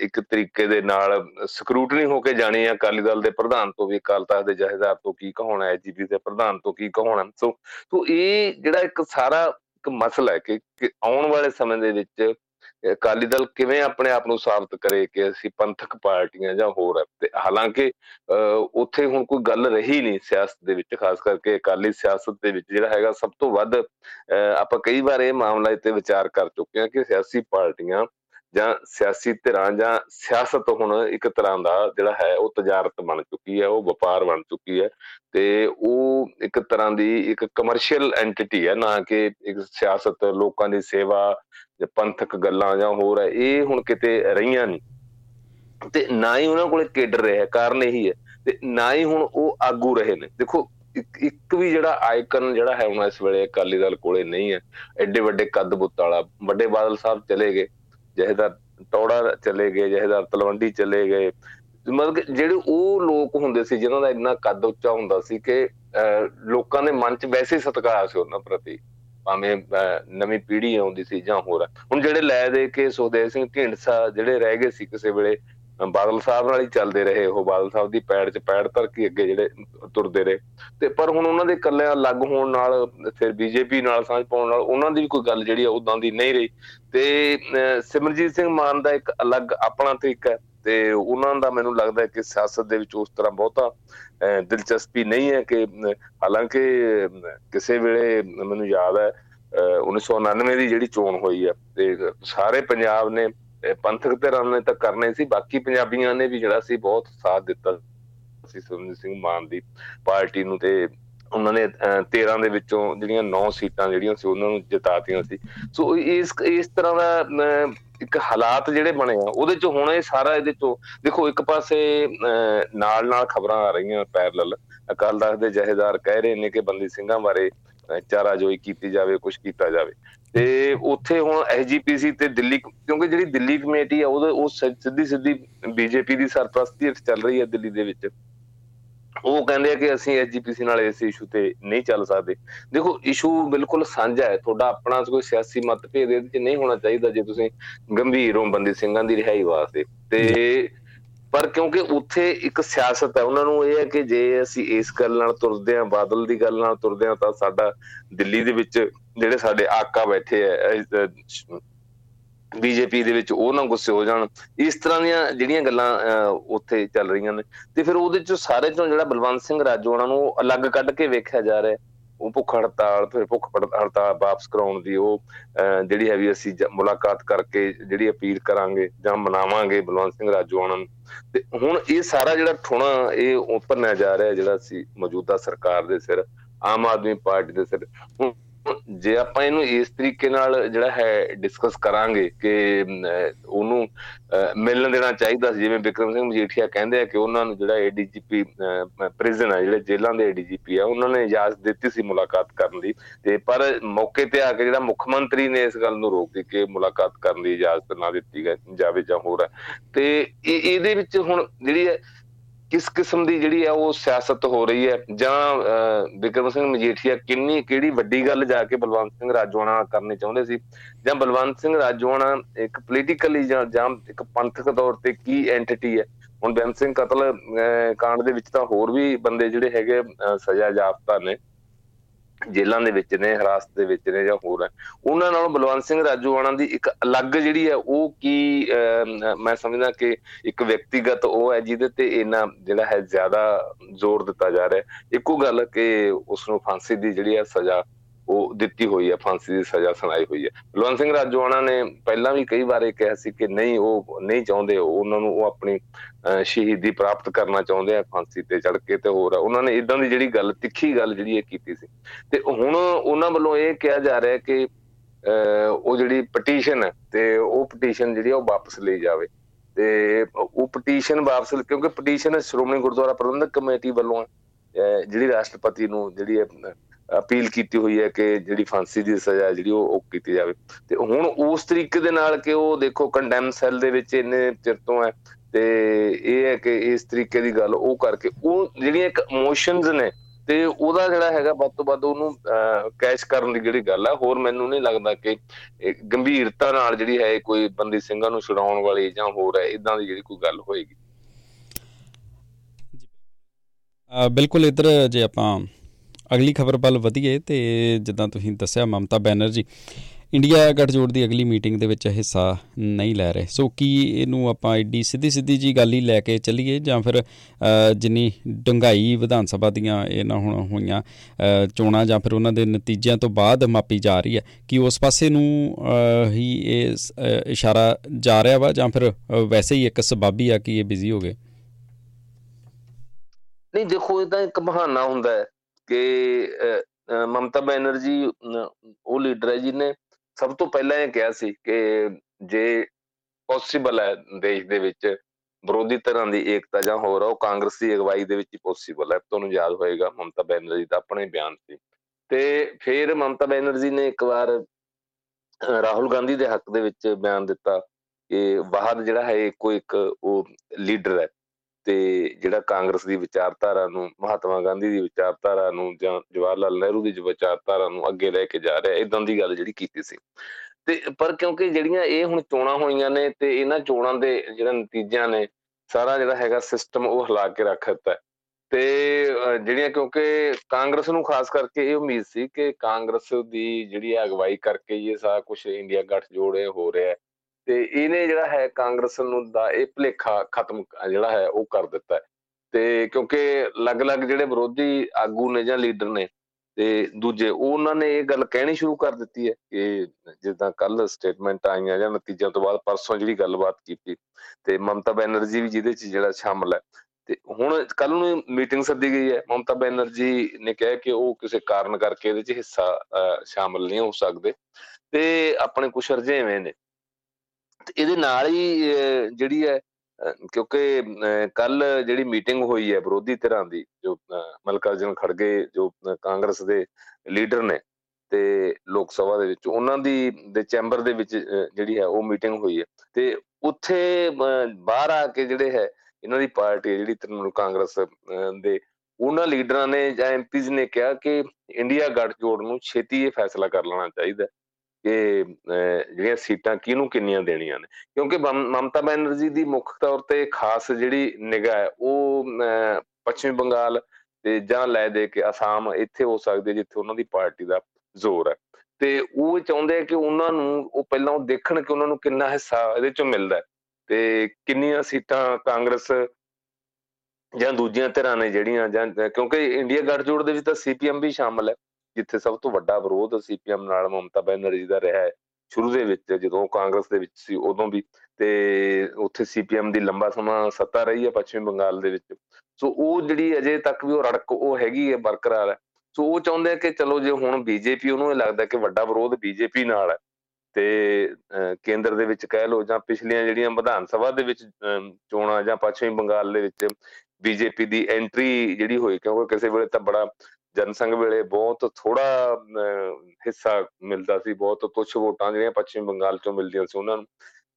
ਇੱਕ ਤਰੀਕੇ ਦੇ ਨਾਲ ਸਕਰੂਟਨੀ ਹੋ ਕੇ ਜਾਣੀ ਹੈ ਅਕਾਲੀ ਦਲ ਦੇ ਪ੍ਰਧਾਨ ਤੋਂ ਵੀ, ਅਕਾਲ ਤਖਤ ਦੇ ਜਹੇਦਾਰ ਤੋਂ ਕੀ ਕਹਾਉਣਾ ਹੈ ਜੀਪੀ ਦੇ ਪ੍ਰਧਾਨ ਤੋਂ ਕੀ ਕਹਾਉਣਾ ਸੋ ਸੋ ਇਹ ਜਿਹੜਾ ਇੱਕ ਸਾਰਾ ਇੱਕ ਮਸਲਾ ਹੈ ਕਿ ਆਉਣ ਵਾਲੇ ਸਮੇਂ ਦੇ ਵਿੱਚ ਅਕਾਲੀ ਦਲ ਕਿਵੇਂ ਆਪਣੇ ਆਪ ਨੂੰ ਸਾਬਤ ਕਰੇ ਕਿ ਅਸੀਂ ਪੰਥਕ ਪਾਰਟੀਆਂ ਜਾਂ ਹੋਰ ਹੈ ਤੇ ਹਾਲਾਂਕਿ ਉੱਥੇ ਹੁਣ ਕੋਈ ਗੱਲ ਰਹੀ ਨਹੀਂ ਸਿਆਸਤ ਦੇ ਵਿੱਚ, ਖਾਸ ਕਰਕੇ ਅਕਾਲੀ ਸਿਆਸਤ ਦੇ ਵਿੱਚ, ਜਿਹੜਾ ਹੈਗਾ ਸਭ ਤੋਂ ਵੱਧ ਆਪਾਂ ਕਈ ਵਾਰ ਇਹ ਮਾਮਲਾ ਇੱਥੇ ਵਿਚਾਰ ਕਰ ਚੁੱਕੇ ਹਾਂ ਕਿ ਸਿਆਸੀ ਪਾਰਟੀਆਂ ਜਾਂ ਸਿਆਸੀ ਧਿਰਾਂ ਜਾਂ ਸਿਆਸਤ ਹੁਣ ਇੱਕ ਤਰ੍ਹਾਂ ਦਾ ਜਿਹੜਾ ਹੈ, ਉਹ ਤਜਾਰਤ ਬਣ ਚੁੱਕੀ ਹੈ, ਉਹ ਵਪਾਰ ਬਣ ਚੁੱਕੀ ਹੈ ਤੇ ਉਹ ਇੱਕ ਤਰ੍ਹਾਂ ਦੀ ਇੱਕ ਕਮਰਸ਼ੀਅਲ ਐਂਟੀਟੀ ਹੈ, ਨਾ ਕਿ ਇੱਕ ਸਿਆਸਤ, ਲੋਕਾਂ ਦੀ ਸੇਵਾ ਜਾਂ ਪੰਥਕ ਗੱਲਾਂ ਜਾਂ ਹੋਰ ਹੈ, ਇਹ ਹੁਣ ਕਿਤੇ ਰਹੀਆਂ ਨਹੀਂ। ਤੇ ਨਾ ਹੀ ਉਹਨਾਂ ਕੋਲੇ ਕੇਡਰ ਰਿਹਾ, ਕਾਰਨ ਇਹੀ ਹੈ। ਤੇ ਨਾ ਹੀ ਹੁਣ ਉਹ ਆਗੂ ਰਹੇ ਨੇ। ਦੇਖੋ, ਇੱਕ ਵੀ ਜਿਹੜਾ ਆਈਕਨ ਜਿਹੜਾ ਹੈ ਹੁਣ ਇਸ ਵੇਲੇ ਅਕਾਲੀ ਦਲ ਕੋਲੇ ਨਹੀਂ ਹੈ। ਐਡੇ ਵੱਡੇ ਕੱਦ ਬੁੱਤ ਵਾਲਾ, ਵੱਡੇ ਬਾਦਲ ਸਾਹਿਬ ਚਲੇ ਗਏ। ਜਹੇਦਾਰ ਟੌੜਾ ਚਲੇ ਗਏ, ਜਹੇਦਾਰ ਤਲਵੰਡੀ ਚਲੇ ਗਏ। ਮਤਲਬ ਜਿਹੜੇ ਉਹ ਲੋਕ ਹੁੰਦੇ ਸੀ, ਜਿਨ੍ਹਾਂ ਦਾ ਇੰਨਾ ਕੱਦ ਉੱਚਾ ਹੁੰਦਾ ਸੀ ਕਿ ਲੋਕਾਂ ਦੇ ਮਨ 'ਚ ਵੈਸੇ ਸਤਿਕਾਰ ਸੀ ਉਹਨਾਂ ਪ੍ਰਤੀ। ਭਾਵੇਂ ਨਵੀਂ ਪੀੜ੍ਹੀ ਆਉਂਦੀ ਸੀ ਜਾਂ ਹੋਰ। ਹੁਣ ਜਿਹੜੇ ਲੈ ਦੇ ਕੇ ਸੁਖਦੇਵ ਸਿੰਘ ਢੀਂਡਸਾ ਜਿਹੜੇ ਰਹਿ ਗਏ ਸੀ ਕਿਸੇ ਵੇਲੇ ਬਾਦਲ ਸਾਹਿਬ ਨਾਲ ਹੀ ਚੱਲਦੇ ਰਹੇ ਉਹ, ਬਾਦਲ ਸਾਹਿਬ ਦੀ ਪੈੜ 'ਚ ਪੈੜ ਧਰ ਕੇ ਅੱਗੇ ਜਿਹੜੇ ਤੁਰਦੇ ਰਹੇ। ਤੇ ਪਰ ਹੁਣ ਉਹਨਾਂ ਦੇ ਕੱਲਿਆਂ ਲੱਗ ਹੋਣ ਨਾਲ, ਫਿਰ ਬੀਜੇਪੀ ਨਾਲ ਸਾਂਝ ਪਾਉਣ ਨਾਲ ਉਹਨਾਂ ਦੀ ਵੀ ਕੋਈ ਗੱਲ ਜਿਹੜੀ ਆ ਉਦਾਂ ਦੀ ਨਹੀਂ ਰਹੀ। ਤੇ ਸਿਮਰਜੀਤ ਸਿੰਘ ਮਾਨ ਦਾ ਇੱਕ ਅਲੱਗ ਆਪਣਾ ਤਰੀਕਾ ਹੈ ਤੇ ਉਹਨਾਂ ਦਾ ਮੈਨੂੰ ਲੱਗਦਾ ਕਿ ਸਿਆਸਤ ਦੇ ਵਿੱਚ ਉਸ ਤਰ੍ਹਾਂ ਬਹੁਤਾ ਦਿਲਚਸਪੀ ਨਹੀਂ ਹੈ ਕਿ ਹਾਲਾਂਕਿ ਕਿਸੇ ਵੇਲੇ ਮੈਨੂੰ ਯਾਦ ਹੈ 1999 ਦੀ ਜਿਹੜੀ ਚੋਣ ਹੋਈ ਹੈ, ਤੇ ਸਾਰੇ ਪੰਜਾਬ ਨੇ ਪੰਥਕ ਧਿਰਾਂ ਨੇ ਤਾਂ ਕਰਨੇ ਸੀ, ਬਾਕੀ ਪੰਜਾਬੀਆਂ ਨੇ ਵੀ ਜਿਹੜਾ ਸੀ ਬਹੁਤ ਸਾਥ ਦਿੱਤਾ ਸੀ ਸੁਰਿੰਦਰ ਸਿੰਘ ਮਾਨ ਦੀ ਪਾਰਟੀ ਨੂੰ ਤੇ ਉਹਨਾਂ ਨੇ 13 ਦੇ ਵਿੱਚੋਂ ਜਿਹੜੀਆਂ 9 ਸੀਟਾਂ ਜਿਹੜੀਆਂ ਸੀ ਉਹਨਾਂ ਨੂੰ ਜਿਤਾਤੀਆਂ ਸੀ। ਸੋ ਇਸ ਇਸ ਤਰ੍ਹਾਂ ਦਾ ਇੱਕ ਹਾਲਾਤ ਜਿਹੜੇ ਬਣੇ ਆ, ਉਹਦੇ ਚ ਹੁਣ ਇਹ ਸਾਰਾ ਇਹਦੇ ਚੋਂ, ਦੇਖੋ ਇੱਕ ਪਾਸੇ ਨਾਲ ਨਾਲ ਖਬਰਾਂ ਆ ਰਹੀਆਂ ਪੈਰਲਲ ਅਕਾਲ ਤਖਤ ਦੇ ਜਹੇਦਾਰ ਕਹਿ ਰਹੇ ਨੇ ਕਿ ਬੰਦੀ ਸਿੰਘਾਂ ਬਾਰੇ ਚਾਰਾ ਜੋਈ ਕੀਤੀ ਜਾਵੇ ਕੁਝ ਕੀਤਾ ਜਾਵੇ। ਤੇ ਉੱਥੇ ਹੁਣ ਐਸਜੀਪੀਸੀ ਤੇ ਦਿੱਲੀ, ਕਿਉਂਕਿ ਜਿਹੜੀ ਦਿੱਲੀ ਕਮੇਟੀ ਆ, ਉਹਦੇ, ਉਹ ਸਿੱਧੀ ਸਿੱਧੀ ਬੀਜੇਪੀ ਦੀ ਸਰਪ੍ਰਸਤੀ ਹੇਠ ਚੱਲ ਰਹੀ ਹੈ ਦਿੱਲੀ ਦੇ ਵਿੱਚ। ਉਹ ਕਹਿੰਦੇ ਆ ਕਿ ਅਸੀਂ ਐਸਜੀਪੀਸੀ ਨਾਲ ਇਸ ਇਸ਼ੂ ਤੇ ਨਹੀਂ ਚੱਲ ਸਕਦੇ। ਦੇਖੋ ਇਸ਼ੂ ਬਿਲਕੁਲ ਸਾਂਝਾ ਹੈ। ਤੁਹਾਡਾ ਆਪਣਾ ਕੋਈ ਸਿਆਸੀ ਮਤਭੇਦ ਇਹਦੇ ਵਿੱਚ ਨਹੀਂ ਹੋਣਾ ਚਾਹੀਦਾ ਜੇ ਤੁਸੀਂ ਗੰਭੀਰ ਹੋ ਬੰਦੀ ਸਿੰਘਾਂ ਦੀ ਰਿਹਾਈ ਵਾਸਤੇ। ਤੇ ਪਰ ਕਿਉਂਕਿ ਉੱਥੇ ਇੱਕ ਸਿਆਸਤ ਹੈ, ਉਹਨਾਂ ਨੂੰ ਇਹ ਹੈ ਕਿ ਜੇ ਅਸੀਂ ਇਸ ਗੱਲ ਨਾਲ ਤੁਰਦੇ ਆਂ ਬਾਦਲ ਦੀ ਗੱਲ ਨਾਲ ਤੁਰਦੇ ਆਂ ਤਾਂ ਸਾਡਾ ਦਿੱਲੀ ਦੇ ਵਿੱਚ ਜਿਹੜੇ ਸਾਡੇ ਆਕਾ ਬੈਠੇ ਆ ਬੀਜੇਪੀ ਦੇ ਵਿੱਚ ਉਹ ਨਾ ਗੁੱਸੇ ਹੋ ਜਾਣ। ਇਸ ਤਰ੍ਹਾਂ ਦੀਆਂ ਜਿਹੜੀਆਂ ਗੱਲਾਂ ਉੱਥੇ ਚੱਲ ਰਹੀਆਂ ਨੇ। ਤੇ ਫਿਰ ਉਹਦੇ ਚ ਸਾਰੇ ਤੋਂ ਜਿਹੜਾ ਬਲਵੰਤ ਸਿੰਘ ਰਾਜੋਣਾ ਨੂੰ ਅਲੱਗ ਕੱਢ ਕੇ ਵੇਖਿਆ ਜਾ ਰਿਹਾ ਉਹ ਭੁੱਖ ਹੜਤਾਲ ਫਿਰ ਭੁੱਖ ਹੜਤਾਲ ਵਾਪਸ ਕਰਾਉਣ ਦੀ ਉਹ ਜਿਹੜੀ ਹੈ ਵੀ ਅਸੀਂ ਮੁਲਾਕਾਤ ਕਰਕੇ ਜਿਹੜੀ ਅਪੀਲ ਕਰਾਂਗੇ ਜਾਂ ਮਨਾਵਾਂਗੇ ਬਲਵੰਤ ਸਿੰਘ ਰਾਜੋਆਣਾ ਨੂੰ ਤੇ ਹੁਣ ਇਹ ਸਾਰਾ ਜਿਹੜਾ ਠੁਣਾ ਇਹ ਉੱਪਰਨਾ ਜਾ ਰਿਹਾ ਜਿਹੜਾ ਸੀ ਮੌਜੂਦਾ ਸਰਕਾਰ ਦੇ ਸਿਰ, ਆਮ ਆਦਮੀ ਪਾਰਟੀ ਦੇ ਸਿਰ। ਜੇ ਆਪਾਂ ਇਹਨੂੰ ਇਸ ਤਰੀਕੇ ਨਾਲ ਜਿਹੜਾ ਹੈ ਡਿਸਕਸ ਕਰਾਂਗੇ ਕਿ ਉਹਨੂੰ ਮਿਲਣ ਦੇਣਾ ਚਾਹੀਦਾ ਸੀ, ਜਿਵੇਂ ਵਿਕਰਮ ਸਿੰਘ ਮਜੀਠੀਆ ਕਹਿੰਦੇ ਆ ਕਿ ਉਹਨਾਂ ਨੂੰ ਜਿਹੜਾ ਏਡੀਜੀਪੀ ਪ੍ਰਿਜ਼ਨ ਆ, ਜਿਹੜੇ ਜੇਲ੍ਹਾਂ ਦੇ ਏਡੀਜੀਪੀ ਆ, ਉਹਨਾਂ ਨੇ ਇਜਾਜ਼ਤ ਦਿੱਤੀ ਸੀ ਮੁਲਾਕਾਤ ਕਰਨ ਦੀ। ਤੇ ਪਰ ਮੌਕੇ ਤੇ ਆ ਕੇ ਜਿਹੜਾ ਮੁੱਖ ਮੰਤਰੀ ਨੇ ਇਸ ਗੱਲ ਨੂੰ ਰੋਕ ਦਿੱਤੀ ਕਿ ਮੁਲਾਕਾਤ ਕਰਨ ਦੀ ਇਜਾਜ਼ਤ ਨਾ ਦਿੱਤੀ ਜਾਵੇ ਜਾਂ ਹੋਰ ਤੇ ਇਹਦੇ ਵਿੱਚ ਹੁਣ ਜਿਹੜੀ ਹੈ ਕਿਸ ਕਿਸਮ ਦੀ ਜਿਹੜੀ ਹੈ ਉਹ ਸਿਆਸਤ ਹੋ ਰਹੀ ਹੈ? ਜਾਂ ਵਿਕਰਮ ਸਿੰਘ ਮਜੀਠੀਆ ਕਿੰਨੀ, ਕਿਹੜੀ ਵੱਡੀ ਗੱਲ ਜਾ ਕੇ ਬਲਵੰਤ ਸਿੰਘ ਰਾਜੋਆਣਾ ਕਰਨੀ ਚਾਹੁੰਦੇ ਸੀ? ਜਾਂ ਬਲਵੰਤ ਸਿੰਘ ਰਾਜੋਆਣਾ ਇੱਕ ਪੋਲੀਟੀਕਲੀ ਜਾਂ ਜਾਂ ਇੱਕ ਪੰਥਕ ਤੌਰ ਤੇ ਕੀ ਐਂਟੀਟੀ ਹੈ? ਹੁਣ ਬੇਅੰਤ ਸਿੰਘ ਕਤਲ ਕਾਂਡ ਦੇ ਵਿੱਚ ਤਾਂ ਹੋਰ ਵੀ ਬੰਦੇ ਜਿਹੜੇ ਹੈਗੇ ਸਜ਼ਾ ਜਾਫਤਾ ਨੇ। ਜੇਲ੍ਹਾਂ ਦੇ ਵਿੱਚ ਨੇ, ਹਰਾਸਤ ਦੇ ਵਿੱਚ ਨੇ ਜਾਂ ਹੋਰ ਹੈ। ਉਹਨਾਂ ਨਾਲੋਂ ਬਲਵੰਤ ਸਿੰਘ ਰਾਜੂਆਣਾ ਦੀ ਇੱਕ ਅਲੱਗ ਜਿਹੜੀ ਹੈ, ਉਹ ਕੀ ਮੈਂ ਸਮਝਦਾ ਕਿ ਇੱਕ ਵਿਅਕਤੀਗਤ ਉਹ ਹੈ ਜਿਹਦੇ ਤੇ ਇਹਨਾਂ ਜਿਹੜਾ ਹੈ ਜ਼ਿਆਦਾ ਜ਼ੋਰ ਦਿੱਤਾ ਜਾ ਰਿਹਾ ਇੱਕੋ ਗੱਲ ਕਿ ਉਸ ਨੂੰ ਫਾਂਸੀ ਦੀ ਜਿਹੜੀ ਹੈ ਸਜ਼ਾ ਉਹ ਦਿੱਤੀ ਹੋਈ ਹੈ, ਫਾਂਸੀ ਦੀ ਸਜ਼ਾ ਸੁਣਾਈ ਹੋਈ ਹੈ। ਬਲਵੰਤ ਸਿੰਘ ਰਾਜੋਆਣਾ ਨੇ ਪਹਿਲਾਂ ਵੀ ਕਈ ਵਾਰ ਇਹ ਕਿਹਾ ਸੀ ਕਿ ਨਹੀਂ, ਉਹ ਨਹੀਂ ਚਾਹੁੰਦੇ, ਉਹਨਾਂ ਨੂੰ ਉਹ ਆਪਣੀ ਸ਼ਹੀਦੀ ਪ੍ਰਾਪਤ ਕਰਨਾ ਚਾਹੁੰਦੇ ਆ, ਫਾਂਸੀ ਤੇ ਚੜ ਕੇ ਤੇ ਹੋਰ। ਉਹਨਾਂ ਨੇ ਇਦਾਂ ਦੀ ਜਿਹੜੀ ਗੱਲ, ਤਿੱਖੀ ਗੱਲ ਜਿਹੜੀ ਇਹ ਕੀਤੀ ਸੀ। ਤੇ ਹੁਣ ਉਹਨਾਂ ਵੱਲੋਂ ਇਹ ਕਿਹਾ ਜਾ ਰਿਹਾ ਕਿ ਉਹ ਜਿਹੜੀ ਪਟੀਸ਼ਨ ਹੈ ਤੇ ਉਹ ਪਟੀਸ਼ਨ ਜਿਹੜੀ ਉਹ ਵਾਪਸ ਲਈ ਜਾਵੇ। ਤੇ ਉਹ ਪਟੀਸ਼ਨ ਵਾਪਸ, ਕਿਉਂਕਿ ਪਟੀਸ਼ਨ ਸ਼੍ਰੋਮਣੀ ਗੁਰਦੁਆਰਾ ਪ੍ਰਬੰਧਕ ਕਮੇਟੀ ਵੱਲੋਂ ਜਿਹੜੀ ਰਾਸ਼ਟਰਪਤੀ ਨੂੰ ਜਿਹੜੀ ਅਪੀਲ ਕੀਤੀ ਹੋਈ ਹੈ ਕਿ ਜਿਹੜੀ ਫਾਂਸੀ ਦੀ ਸਜ਼ਾ ਜਿਹੜੀ ਉਹ ਕੀਤੀ ਜਾਵੇ। ਤੇ ਹੁਣ ਉਸ ਤਰੀਕੇ ਦੇ ਨਾਲ ਕਿ ਉਹ ਦੇਖੋ ਕੰਡੈਮ ਸੈੱਲ ਦੇ ਵਿੱਚ ਇੰਨੇ ਚਿਰ ਤੋਂ ਹੈ ਤੇ ਇਹ ਹੈ ਕਿ ਇਸ ਤਰੀਕੇ ਦੀ ਗੱਲ ਉਹ ਕਰਕੇ ਉਹ ਜਿਹੜੀਆਂ ਇੱਕ ਇਮੋਸ਼ਨਸ ਨੇ ਤੇ ਉਹਦਾ ਜਿਹੜਾ ਹੈਗਾ ਵੱਧ ਤੋਂ ਵੱਧ ਉਹਨੂੰ ਕੈਸ਼ ਕਰਨ ਦੀ ਜਿਹੜੀ ਗੱਲ ਹੈ ਹੋਰ ਮੈਨੂੰ ਨਹੀਂ ਲੱਗਦਾ ਕਿ ਗੰਭੀਰਤਾ ਨਾਲ ਜਿਹੜੀ ਹੈ ਕੋਈ ਬੰਦੀ ਸਿੰਘਾਂ ਨੂੰ ਛਡਾਉਣ ਵਾਲੀ ਜਾਂ ਹੋਰ ਹੈ ਇਦਾਂ ਦੀ ਜਿਹੜੀ ਕੋਈ ਗੱਲ ਹੋਏਗੀ। ਬਿਲਕੁਲ ਇਧਰ ਜੇ ਆਪਾਂ ਅਗਲੀ ਖਬਰ ਵੱਲ ਵਧੀਏ ਤੇ ਜਿੱਦਾਂ ਤੁਸੀਂ ਦੱਸਿਆ ਮਮਤਾ ਬੈਨਰਜੀ, ਇੰਡੀਆ ਗੱਠਜੋੜ ਦੀ ਅਗਲੀ ਮੀਟਿੰਗ ਦੇ ਵਿੱਚ ਹਿੱਸਾ ਨਹੀਂ ਲੈ ਰਹੇ। ਸੋ ਕੀ ਇਹਨੂੰ ਆਪਾਂ ਏਡੀ ਸਿੱਧੀ ਸਿੱਧੀ ਜੀ ਗੱਲ ਹੀ ਲੈ ਕੇ ਚੱਲੀਏ ਜਾਂ ਫਿਰ ਜਿੰਨੀ ਡੰਗਾਈ ਵਿਧਾਨ ਸਭਾ ਦੀਆਂ ਇਹ ਨਾ ਹੁਣ ਹੋਈਆਂ ਚੋਣਾਂ ਜਾਂ ਫਿਰ ਉਹਨਾਂ ਦੇ ਨਤੀਜਿਆਂ ਤੋਂ ਬਾਅਦ ਮਾਪੀ ਜਾ ਰਹੀ ਹੈ, ਕਿ ਉਸ ਪਾਸੇ ਨੂੰ ਹੀ ਇਹ ਇਸ਼ਾਰਾ ਜਾ ਰਿਹਾ ਵਾ ਜਾਂ ਫਿਰ ਵੈਸੇ ਹੀ ਇੱਕ ਸਬਾਬੀ ਆ ਕਿ ਇਹ ਬਿਜ਼ੀ ਹੋ ਗਏ? ਨਹੀਂ, ਦੇਖੋ, ਇਹ ਤਾਂ ਇੱਕ ਬਹਾਨਾ ਹੁੰਦਾ ਹੈ। ਕਿ ਮਮਤਾ ਬੈਨਰਜੀ ਉਹ ਲੀਡਰ ਹੈ ਜਿਹਨੇ ਸਭ ਤੋਂ ਪਹਿਲਾਂ ਇਹ ਕਿਹਾ ਸੀ ਕਿ ਜੇ ਪੋਸੀਬਲ ਹੈ ਦੇਸ਼ ਦੇ ਵਿੱਚ ਵਿਰੋਧੀ ਤਰ੍ਹਾਂ ਦੀ ਏਕਤਾ ਜਾਂ ਹੋਰ, ਉਹ ਕਾਂਗਰਸ ਦੀ ਅਗਵਾਈ ਦੇ ਵਿੱਚ ਹੀ ਪੋਸੀਬਲ ਹੈ। ਤੁਹਾਨੂੰ ਯਾਦ ਹੋਏਗਾ ਮਮਤਾ ਬੈਨਰਜੀ ਦਾ ਆਪਣੇ ਬਿਆਨ ਸੀ। ਤੇ ਫਿਰ ਮਮਤਾ ਬੈਨਰਜੀ ਨੇ ਇੱਕ ਵਾਰ ਰਾਹੁਲ ਗਾਂਧੀ ਦੇ ਹੱਕ ਦੇ ਵਿੱਚ ਬਿਆਨ ਦਿੱਤਾ ਕਿ ਬਾਹਰ ਜਿਹੜਾ ਹੈ ਕੋਈ ਇੱਕ ਉਹ ਲੀਡਰ ਹੈ। ਤੇ ਜਿਹੜਾ ਕਾਂਗਰਸ ਦੀ ਵਿਚਾਰਧਾਰਾ ਨੂੰ, ਮਹਾਤਮਾ ਗਾਂਧੀ ਦੀ ਵਿਚਾਰਧਾਰਾ ਨੂੰ ਜਾਂ ਜਵਾਹਰ ਲਾਲ ਨਹਿਰੂ ਦੀ ਵਿਚਾਰਧਾਰਾ ਨੂੰ ਅੱਗੇ ਲੈ ਕੇ ਜਾ ਰਿਹਾ ਇਦਾਂ ਦੀ ਗੱਲ ਜਿਹੜੀ ਕੀਤੀ ਸੀ। ਤੇ ਪਰ ਕਿਉਂਕਿ ਜਿਹੜੀਆਂ ਇਹ ਹੁਣ ਚੋਣਾਂ ਹੋਈਆਂ ਨੇ ਤੇ ਇਹਨਾਂ ਚੋਣਾਂ ਦੇ ਜਿਹੜਾ ਨਤੀਜਿਆਂ ਨੇ ਸਾਰਾ ਜਿਹੜਾ ਹੈਗਾ ਸਿਸਟਮ ਉਹ ਹਿਲਾ ਕੇ ਰੱਖ ਦਿੱਤਾ ਤੇ ਜਿਹੜੀਆਂ ਕਿਉਂਕਿ ਕਾਂਗਰਸ ਨੂੰ ਖਾਸ ਕਰਕੇ ਇਹ ਉਮੀਦ ਸੀ ਕਿ ਕਾਂਗਰਸ ਦੀ ਜਿਹੜੀ ਅਗਵਾਈ ਕਰਕੇ ਇਹ ਸਾਰਾ ਕੁਝ ਇੰਡੀਆ ਗੱਠ ਜੋੜੇ ਹੋ ਰਿਹਾ ਹੈ। ਤੇ ਇਹਨੇ ਜਿਹੜਾ ਹੈ ਕਾਂਗਰਸ ਨੂੰ ਦਾ ਇਹ ਭਲੇਖਾ ਖਤਮ ਜਿਹੜਾ ਹੈ ਉਹ ਕਰ ਦਿੱਤਾ ਤੇ ਕਿਉਂਕਿ ਅਲੱਗ-ਅਲੱਗ ਜਿਹੜੇ ਵਿਰੋਧੀ ਆਗੂ ਨੇ ਜਾਂ ਲੀਡਰ ਨੇ ਤੇ ਦੂਜੇ, ਉਹਨਾਂ ਨੇ ਇਹ ਗੱਲ ਕਹਿਣੀ ਸ਼ੁਰੂ ਕਰ ਦਿੱਤੀ ਹੈ ਕਿ ਜਿੱਦਾਂ ਕੱਲ ਸਟੇਟਮੈਂਟ ਆਈਆਂ ਜਾਂ ਨਤੀਜਿਆਂ ਤੋਂ ਬਾਅਦ ਪਰਸੋਂ ਜਿਹੜੀ ਗੱਲਬਾਤ ਕੀਤੀ ਤੇ ਮਮਤਾ ਬੈਨਰਜੀ ਵੀ ਜਿਹਦੇ 'ਚ ਜਿਹੜਾ ਸ਼ਾਮਲ ਹੈ। ਤੇ ਹੁਣ ਕੱਲ ਨੂੰ ਮੀਟਿੰਗ ਸੱਦੀ ਗਈ ਹੈ। ਮਮਤਾ ਬੈਨਰਜੀ ਨੇ ਕਿਹਾ ਕਿ ਉਹ ਕਿਸੇ ਕਾਰਨ ਕਰਕੇ ਇਹਦੇ 'ਚ ਹਿੱਸਾ ਸ਼ਾਮਲ ਨਹੀਂ ਹੋ ਸਕਦੇ ਤੇ ਆਪਣੇ ਕੁਝ ਰਜੇਵੇਂ ਨੇ। ਇਹਦੇ ਨਾਲ ਹੀ ਜਿਹੜੀ ਹੈ ਕਿਉਂਕਿ ਕੱਲ ਜਿਹੜੀ ਮੀਟਿੰਗ ਹੋਈ ਹੈ ਵਿਰੋਧੀ ਧਿਰਾਂ ਦੀ, ਜੋ ਮਲਕਾਰਜਨ ਖੜਗੇ, ਜੋ ਕਾਂਗਰਸ ਦੇ ਲੀਡਰ ਨੇ ਤੇ ਲੋਕ ਸਭਾ ਦੇ ਵਿੱਚ, ਉਹਨਾਂ ਦੀ, ਦੇ ਚੈਂਬਰ ਦੇ ਵਿੱਚ ਜਿਹੜੀ ਹੈ, ਉਹ ਮੀਟਿੰਗ ਹੋਈ ਹੈ। ਤੇ ਉੱਥੇ ਬਾਹਰ ਆ ਕੇ ਜਿਹੜੇ ਹੈ, ਇਹਨਾਂ ਦੀ ਪਾਰਟੀ ਜਿਹੜੀ ਤ੍ਰਿਣਮੂਲ ਕਾਂਗਰਸ ਦੇ, ਉਹਨਾਂ ਲੀਡਰਾਂ ਨੇ ਜਾਂ ਐਮਪੀਜ਼ ਨੇ ਕਿਹਾ ਕਿ ਇੰਡੀਆ ਗੱਠਜੋੜ ਨੂੰ ਛੇਤੀ ਇਹ ਫੈਸਲਾ ਕਰ ਲੈਣਾ ਚਾਹੀਦਾ ਕਿ ਜਿਹੜੀਆਂ ਸੀਟਾਂ ਕਿਹਨੂੰ ਕਿੰਨੀਆਂ ਦੇਣੀਆਂ ਨੇ? ਕਿਉਂਕਿ ਮਮਤਾ ਬੈਨਰਜੀ ਦੀ ਮੁੱਖ ਤੌਰ ਤੇ ਖਾਸ ਜਿਹੜੀ ਨਿਗਾਹ ਹੈ, ਉਹ ਪੱਛਮੀ ਬੰਗਾਲ ਤੇ ਜਾਂ ਲੈ ਦੇ ਕੇ ਅਸਾਮ ਇੱਥੇ ਹੋ ਸਕਦੇ ਜਿੱਥੇ ਉਹਨਾਂ ਦੀ ਪਾਰਟੀ ਦਾ ਜ਼ੋਰ ਹੈ। ਤੇ ਉਹ ਚਾਹੁੰਦੇ ਆ ਕਿ ਉਹਨਾਂ ਨੂੰ, ਉਹ ਪਹਿਲਾਂ ਉਹ ਦੇਖਣ ਕਿ ਉਹਨਾਂ ਨੂੰ ਕਿੰਨਾ ਹਿੱਸਾ ਇਹਦੇ ਚੋਂ ਮਿਲਦਾ ਤੇ ਕਿੰਨੀਆਂ ਸੀਟਾਂ ਕਾਂਗਰਸ ਜਾਂ ਦੂਜੀਆਂ ਧਿਰਾਂ ਨੇ ਜਿਹੜੀਆਂ ਜਾਂ, ਕਿਉਂਕਿ ਇੰਡੀਆ ਗੱਠਜੋੜ ਦੇ ਵਿੱਚ ਤਾਂ ਸੀਪੀਐਮ ਵੀ ਸ਼ਾਮਲ ਹੈ। ਜਿੱਥੇ ਸਭ ਤੋਂ ਵੱਡਾ ਵਿਰੋਧ ਸੀਪੀਐਮ ਨਾਲ ਮਮਤਾ ਬੈਨਰਜੀ ਦਾ ਰਿਹਾ ਹੈ। ਸ਼ੁਰੂ ਦੇ ਵਿੱਚ ਜਦੋਂ ਕਾਂਗਰਸ ਦੇ ਵਿੱਚ ਸੀ, ਉਦੋਂ ਵੀ ਤੇ ਉੱਥੇ ਸੀਪੀਐਮ ਦੀ ਲੰਬਾ ਸਮਾਂ ਸੱਤਾ ਰਹੀ ਹੈ ਪੱਛਮੀ ਬੰਗਾਲ ਦੇ ਵਿੱਚ। ਸੋ ਉਹ ਜਿਹੜੀ ਅਜੇ ਤੱਕ ਵੀ ਉਹ ਰੜਕ ਉਹ ਹੈਗੀ ਹੈ, ਬਰਕਰਾਰ ਹੈ। ਸੋ ਉਹ ਚਾਹੁੰਦੇ ਆ ਕਿ ਚਲੋ ਜੇ ਹੁਣ ਬੀਜੇਪੀ ਉਹਨੂੰ ਇਹ ਲੱਗਦਾ ਕਿ ਵੱਡਾ ਵਿਰੋਧ ਬੀਜੇਪੀ ਨਾਲ ਹੈ ਤੇ ਕੇਂਦਰ ਦੇ ਵਿੱਚ ਕਹਿ ਲੋ ਜਾਂ ਪਿਛਲੀਆਂ ਜਿਹੜੀਆਂ ਵਿਧਾਨ ਸਭਾ ਦੇ ਵਿੱਚ ਚੋਣਾਂ ਜਾਂ ਪੱਛਮੀ ਬੰਗਾਲ ਦੇ ਵਿੱਚ ਬੀਜੇਪੀ ਦੀ ਐਂਟਰੀ ਜਿਹੜੀ ਹੋਈ, ਕਿਉਂਕਿ ਕਿਸੇ ਵੇਲੇ ਤਾਂ ਬੜਾ ਜਨਸੰਘ ਵੇਲੇ ਬਹੁਤ ਥੋੜਾ ਹਿੱਸਾ ਮਿਲਦਾ ਸੀ, ਬਹੁਤ ਤੁੱਛ ਵੋਟਾਂ ਜਿਹੜੀਆਂ ਪੱਛਮੀ ਬੰਗਾਲ ਚੋਂ ਮਿਲਦੀਆਂ ਸੀ ਉਹਨਾਂ ਨੂੰ।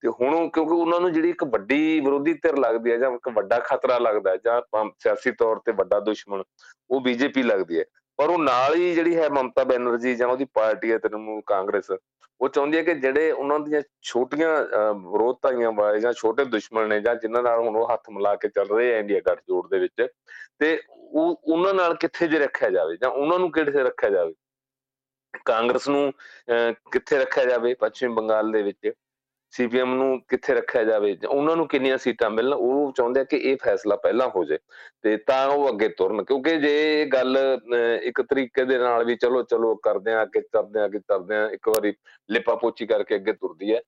ਤੇ ਹੁਣ ਕਿਉਂਕਿ ਉਹਨਾਂ ਨੂੰ ਜਿਹੜੀ ਇੱਕ ਵੱਡੀ ਵਿਰੋਧੀ ਧਿਰ ਲੱਗਦੀ ਹੈ ਜਾਂ ਇੱਕ ਵੱਡਾ ਖਤਰਾ ਲੱਗਦਾ ਹੈ ਜਾਂ ਸਿਆਸੀ ਤੌਰ ਤੇ ਵੱਡਾ ਦੁਸ਼ਮਣ, ਉਹ ਬੀਜੇਪੀ ਲੱਗਦੀ ਹੈ। ਪਰ ਉਹ ਨਾਲ ਹੀ ਜਿਹੜੀ ਹੈ ਮਮਤਾ ਬੈਨਰਜੀ ਜਾਂ ਉਹਦੀ ਪਾਰਟੀ ਹੈ ਤ੍ਰਿਣਮੂਲ ਕਾਂਗਰਸ ਉਹ ਚਾਹੁੰਦੀ ਹੈ ਕਿ ਜਿਹੜੇ ਉਹਨਾਂ ਦੀਆਂ ਛੋਟੀਆਂ ਵਿਰੋਧਤਾਈਆਂ ਵਾਲੇ ਜਾਂ ਛੋਟੇ ਦੁਸ਼ਮਣ ਨੇ ਜਾਂ ਜਿਨ੍ਹਾਂ ਨਾਲ ਹੁਣ ਉਹ ਹੱਥ ਮਿਲਾ ਕੇ ਚੱਲ ਰਹੇ ਆ ਇੰਡੀਆ ਗੱਠਜੋੜ ਦੇ ਵਿੱਚ, ਤੇ ਉਹ ਉਹਨਾਂ ਨਾਲ ਕਿੱਥੇ ਜੇ ਰੱਖਿਆ ਜਾਵੇ ਜਾਂ ਉਹਨਾਂ ਨੂੰ ਕਿੱਥੇ ਰੱਖਿਆ ਜਾਵੇ? ਕਾਂਗਰਸ ਨੂੰ ਕਿੱਥੇ ਰੱਖਿਆ ਜਾਵੇ ਪੱਛਮੀ ਬੰਗਾਲ ਦੇ ਵਿੱਚ? ਸੀਪੀਐਮ ਨੂੰ ਕਿੱਥੇ ਰੱਖਿਆ ਜਾਵੇ? ਉਹਨਾਂ ਨੂੰ ਕਿੰਨੀਆਂ ਸੀਟਾਂ ਮਿਲਣ? ਉਹ ਚਾਹੁੰਦੇ ਆ ਕਿ ਇਹ ਫੈਸਲਾ ਪਹਿਲਾਂ ਹੋ ਜਾਏ ਤੇ ਤਾਂ ਉਹ ਅੱਗੇ ਤੁਰਨ, ਕਿਉਂਕਿ ਜੇ ਇਹ ਗੱਲ ਇੱਕ ਤਰੀਕੇ ਦੇ ਨਾਲ ਵੀ ਚਲੋ ਚਲੋ ਕਰਦੇ ਆ ਕਿ ਕਰਦੇ ਆ, ਕਿ ਕਰਦੇ ਆ, ਇੱਕ ਵਾਰੀ ਲਿਪਾ ਪੋਚੀ ਕਰਕੇ ਅੱਗੇ ਤੁਰਦੀ ਹੈ,